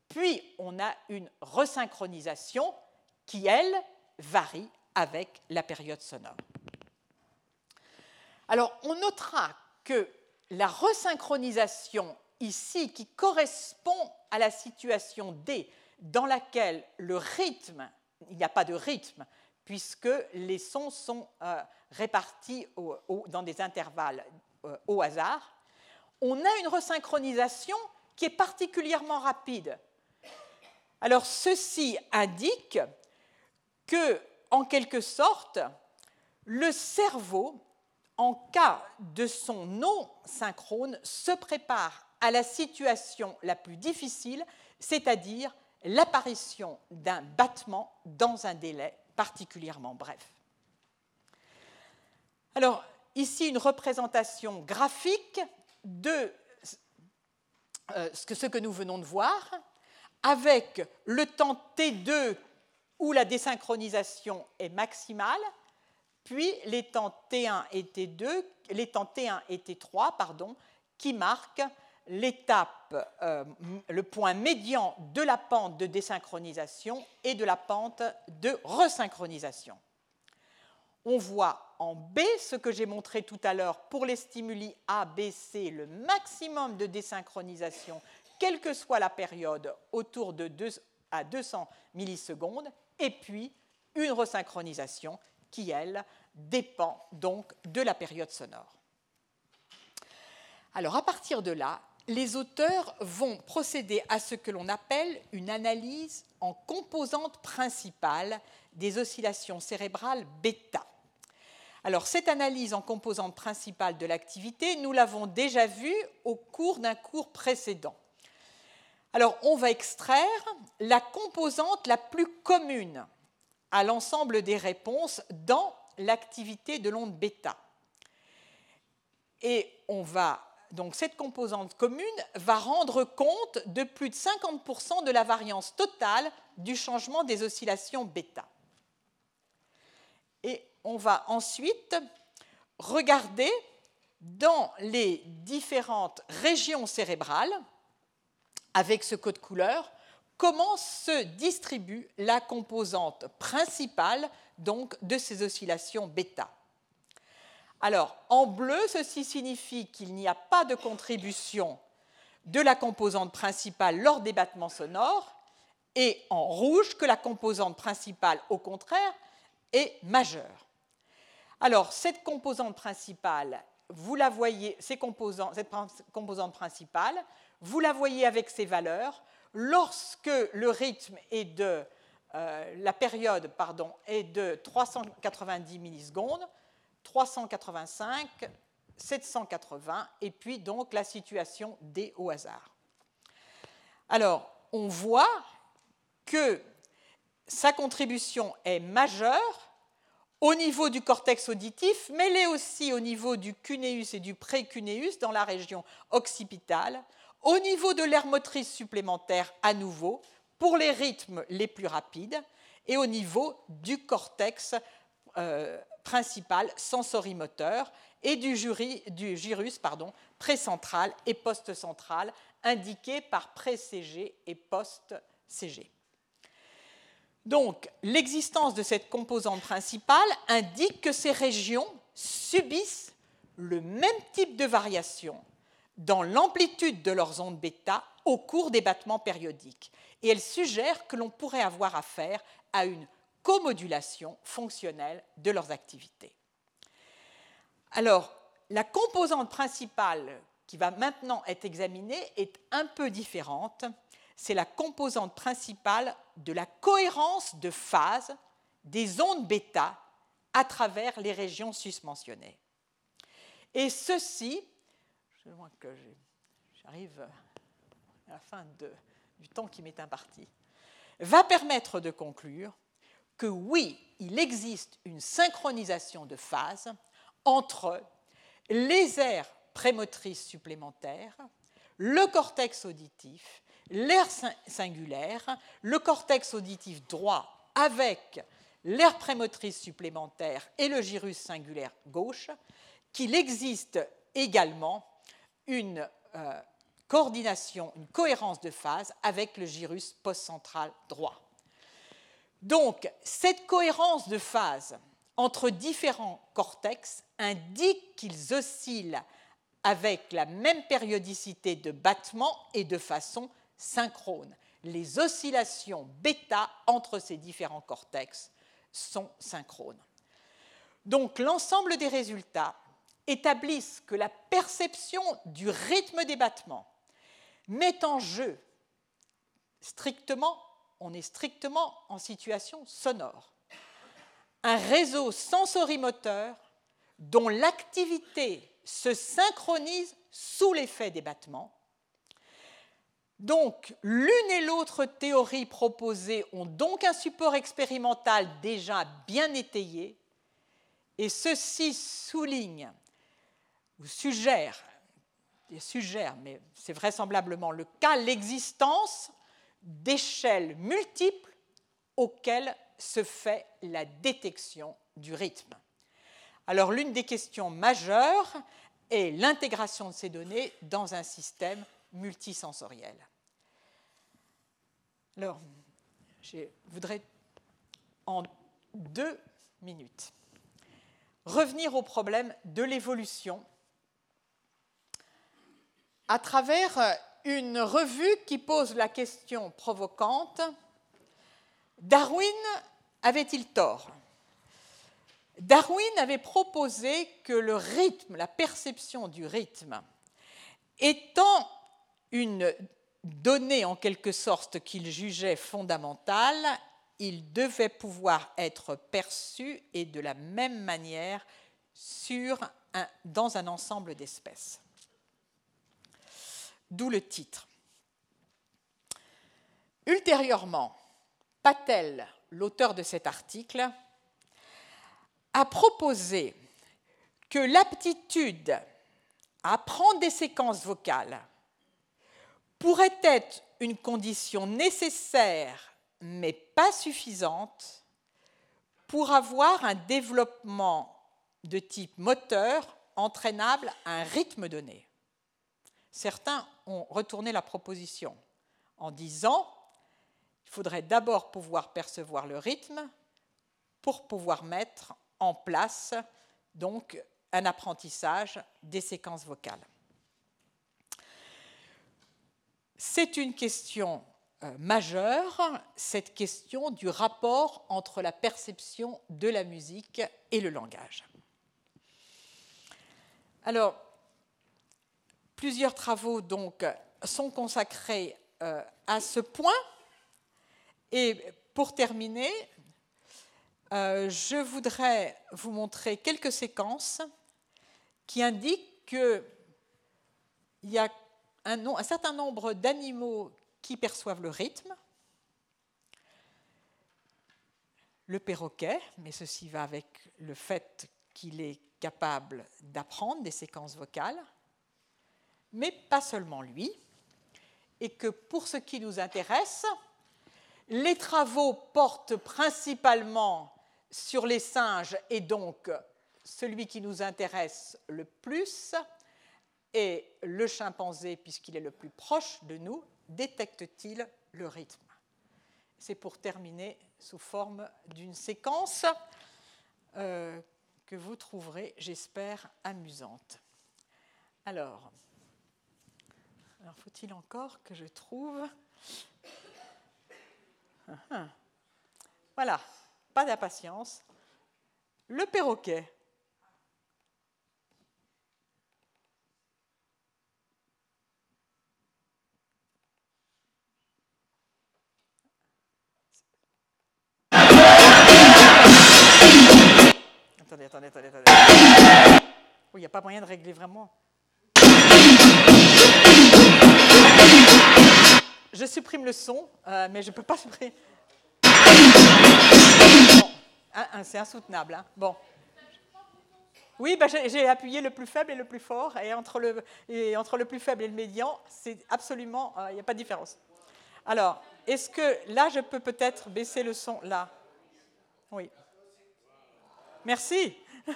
puis on a une resynchronisation qui, elle, varie avec la période sonore. Alors, on notera que la resynchronisation ici, qui correspond à la situation D, dans laquelle le rythme, il n'y a pas de rythme, puisque les sons sont euh, répartis dans des intervalles euh, au hasard, on a une resynchronisation qui est particulièrement rapide. Alors ceci indique que, en quelque sorte, le cerveau en cas de son non synchrone, se prépare à la situation la plus difficile, c'est-à-dire l'apparition d'un battement dans un délai particulièrement bref. Alors, ici, une représentation graphique de euh, ce que nous venons de voir, avec le temps T2 où la désynchronisation est maximale, puis les temps T1 et T2, les temps T1 et T3, pardon, qui marquent l'étape, euh, le point médian de la pente de désynchronisation et de la pente de resynchronisation. On voit en B ce que j'ai montré tout à l'heure pour les stimuli A, B, C, le maximum de désynchronisation, quelle que soit la période, autour de 2 à 200 millisecondes, et puis une resynchronisation qui, elle, dépend donc de la période sonore. Alors à partir de là, les auteurs vont procéder à ce que l'on appelle une analyse en composantes principales des oscillations cérébrales bêta. Alors cette analyse en composantes principales de l'activité, nous l'avons déjà vue au cours d'un cours précédent. Alors on va extraire la composante la plus commune à l'ensemble des réponses dans l'activité de l'onde bêta. Et on va donc cette composante commune va rendre compte de plus de 50% de la variance totale du changement des oscillations bêta. On va ensuite regarder dans les différentes régions cérébrales, avec ce code couleur, comment se distribue la composante principale donc, de ces oscillations bêta. Alors, en bleu, ceci signifie qu'il n'y a pas de contribution de la composante principale lors des battements sonores, et en rouge, que la composante principale, au contraire, est majeure. Alors, cette composante principale, vous la voyez, cette composante principale, vous la voyez avec ses valeurs lorsque le rythme est de euh, la période pardon, est de 390 millisecondes, 385, 780, et puis donc la situation D au hasard. Alors, on voit que sa contribution est majeure au niveau du cortex auditif, mais aussi au niveau du cuneus et du précuneus dans la région occipitale, au niveau de l'air motrice supplémentaire à nouveau, pour les rythmes les plus rapides, et au niveau du cortex euh, principal sensorimoteur et du, jury, du gyrus pardon, précentral et post-central, indiqué par pré-CG et post-CG. Donc, l'existence de cette composante principale indique que ces régions subissent le même type de variation dans l'amplitude de leurs ondes bêta au cours des battements périodiques. Et elle suggère que l'on pourrait avoir affaire à une comodulation fonctionnelle de leurs activités. Alors, la composante principale qui va maintenant être examinée est un peu différente. C'est la composante principale de la cohérence de phase des ondes bêta à travers les régions susmentionnées. Et ceci, je vois que j'arrive à la fin du temps qui m'est imparti, va permettre de conclure que oui, il existe une synchronisation de phase entre les aires prémotrices supplémentaires, le cortex auditif, l'air singulaire, le cortex auditif droit avec l'air prémotrice supplémentaire et le gyrus singulaire gauche, qu'il existe également une euh, coordination, une cohérence de phase avec le gyrus postcentral droit. Donc, cette cohérence de phase entre différents cortex indique qu'ils oscillent avec la même périodicité de battement et de façon synchrone. Les oscillations bêta entre ces différents cortex sont synchrones. Donc l'ensemble des résultats établissent que la perception du rythme des battements met en jeu strictement on est strictement en situation sonore. Un réseau sensorimoteur dont l'activité se synchronise sous l'effet des battements. Donc, l'une et l'autre théorie proposée ont donc un support expérimental déjà bien étayé, et ceci souligne ou suggère, mais c'est vraisemblablement le cas, l'existence d'échelles multiples auxquelles se fait la détection du rythme. Alors l'une des questions majeures est l'intégration de ces données dans un système multisensoriel. Alors, je voudrais en deux minutes revenir au problème de l'évolution à travers une revue qui pose la question provocante Darwin avait-il tort? Darwin avait proposé que le rythme, la perception du rythme, étant une donnée en quelque sorte qu'il jugeait fondamentale, il devait pouvoir être perçu et de la même manière sur dans un ensemble d'espèces. D'où le titre. Ultérieurement, Patel, l'auteur de cet article, a proposé que l'aptitude à apprendre des séquences vocales pourrait être une condition nécessaire mais pas suffisante pour avoir un développement de type moteur entraînable à un rythme donné. Certains ont retourné la proposition en disant il faudrait d'abord pouvoir percevoir le rythme pour pouvoir mettre en place donc un apprentissage des séquences vocales. C'est une question euh, majeure, cette question du rapport entre la perception de la musique et le langage. Alors, plusieurs travaux donc sont consacrés euh, à ce point. Et pour terminer, euh, je voudrais vous montrer quelques séquences qui indiquent qu'il y a un, certain nombre d'animaux qui perçoivent le rythme. Le perroquet, mais ceci va avec le fait qu'il est capable d'apprendre des séquences vocales, mais pas seulement lui, et que pour ce qui nous intéresse, les travaux portent principalement sur les singes et donc celui qui nous intéresse le plus est le chimpanzé, puisqu'il est le plus proche de nous, détecte-t-il le rythme? C'est pour terminer sous forme d'une séquence euh, que vous trouverez, j'espère, amusante. Alors, alors faut-il encore que je trouve... Ah, ah. Voilà, pas d'impatience. Le perroquet. Attendez, attendez, attendez, attendez. Il n'y a pas moyen de régler vraiment. Je supprime le son, euh, mais je ne peux pas supprimer. c'est insoutenable. Hein. Bon. Oui, bah, j'ai appuyé le plus faible et le plus fort, et entre le, et entre le plus faible et le médian, c'est absolument, euh, il n'y a pas de différence. Alors, est-ce que là, je peux peut-être baisser le son là? Oui. Merci.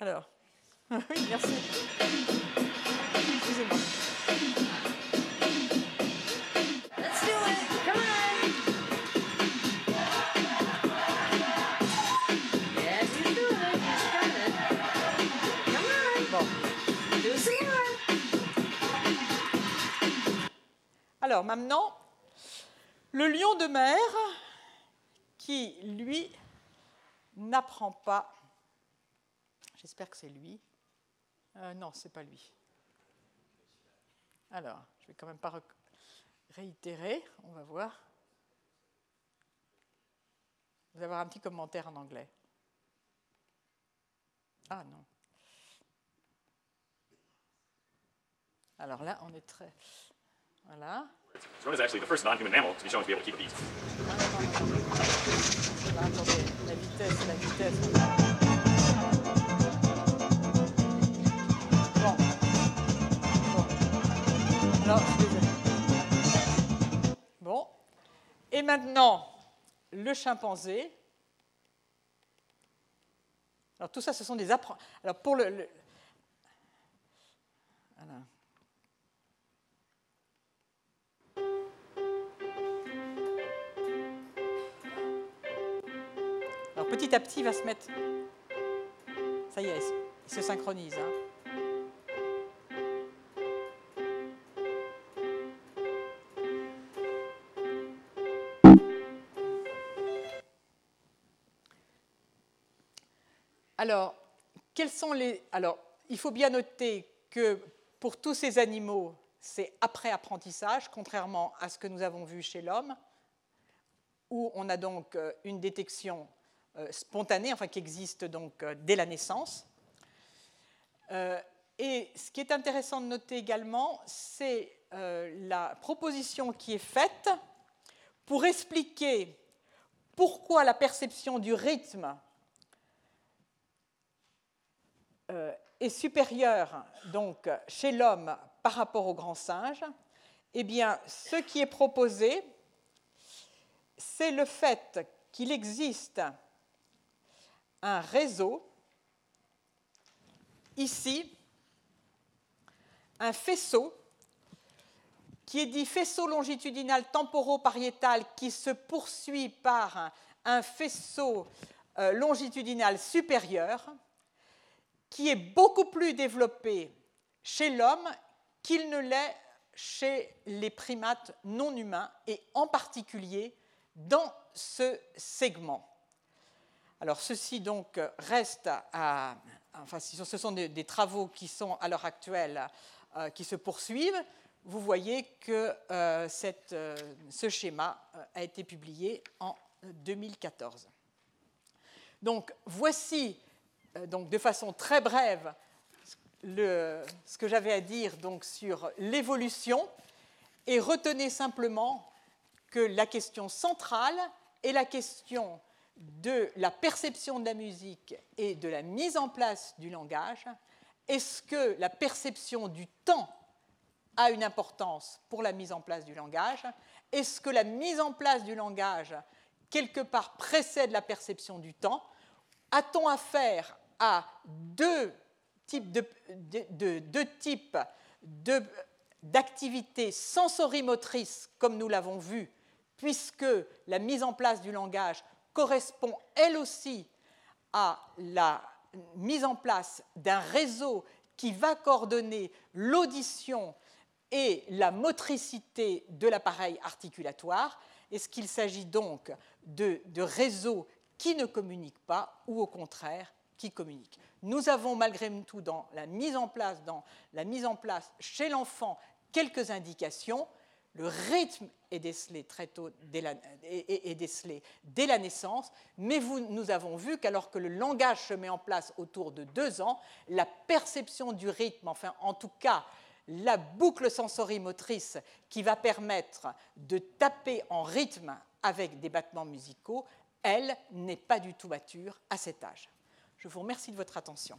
Alors, oui, merci. Excusez-moi. Alors maintenant, le lion de mer qui, lui, n'apprend pas. J'espère que c'est lui. Euh, non, c'est pas lui. Alors, je vais quand même pas réitérer. On va voir. Vous avoir un petit commentaire en anglais. Ah non. Alors là, on est très. Voilà. Drone is actually the first non-human to be shown to be able to. Bon. Et maintenant, le chimpanzé. Alors, tout ça, ce sont des apprenants. Alors, pour le. Petit à petit, il va se mettre. Ça y est, il se synchronise. hein. Alors, quels sont les. Alors, il faut bien noter que pour tous ces animaux, c'est après apprentissage, contrairement à ce que nous avons vu chez l'homme, où on a donc euh, une détection spontanée, enfin qui existe donc euh, dès la naissance. Euh, et ce qui est intéressant de noter également, c'est euh, la proposition qui est faite pour expliquer pourquoi la perception du rythme euh, est supérieure donc chez l'homme par rapport au grand singe. Eh bien, ce qui est proposé, c'est le fait qu'il existe un réseau, ici, un faisceau, qui est dit faisceau longitudinal temporopariétal qui se poursuit par un, faisceau euh, longitudinal supérieur, qui est beaucoup plus développé chez l'homme qu'il ne l'est chez les primates non humains, et en particulier dans ce segment. Alors ceci donc reste à, enfin ce sont des, travaux qui sont à l'heure actuelle euh, qui se poursuivent. Vous voyez que euh, cette, euh, ce schéma a été publié en 2014. Donc voici donc de façon très brève le- ce que j'avais à dire donc sur l'évolution et retenez simplement que la question centrale est la question de la perception de la musique et de la mise en place du langage. Est-ce que la perception du temps a une importance pour la mise en place du langage? Est-ce que la mise en place du langage, quelque part, précède la perception du temps? A-t-on affaire à deux types de- de- d'activités sensorimotrices, comme nous l'avons vu, puisque la mise en place du langage correspond elle aussi à la mise en place d'un réseau qui va coordonner l'audition et la motricité de l'appareil articulatoire. Est-ce qu'il s'agit donc de, de réseaux qui ne communiquent pas ou au contraire qui communiquent? Nous avons malgré tout dans la mise en place, dans la mise en place chez l'enfant quelques indications. Le rythme est décelé très tôt dès la, est- décelé dès la naissance, mais nous avons vu qu'alors que le langage se met en place autour de deux ans, la perception du rythme, enfin en tout cas la boucle sensorimotrice qui va permettre de taper en rythme avec des battements musicaux, elle n'est pas du tout mature à cet âge. Je vous remercie de votre attention.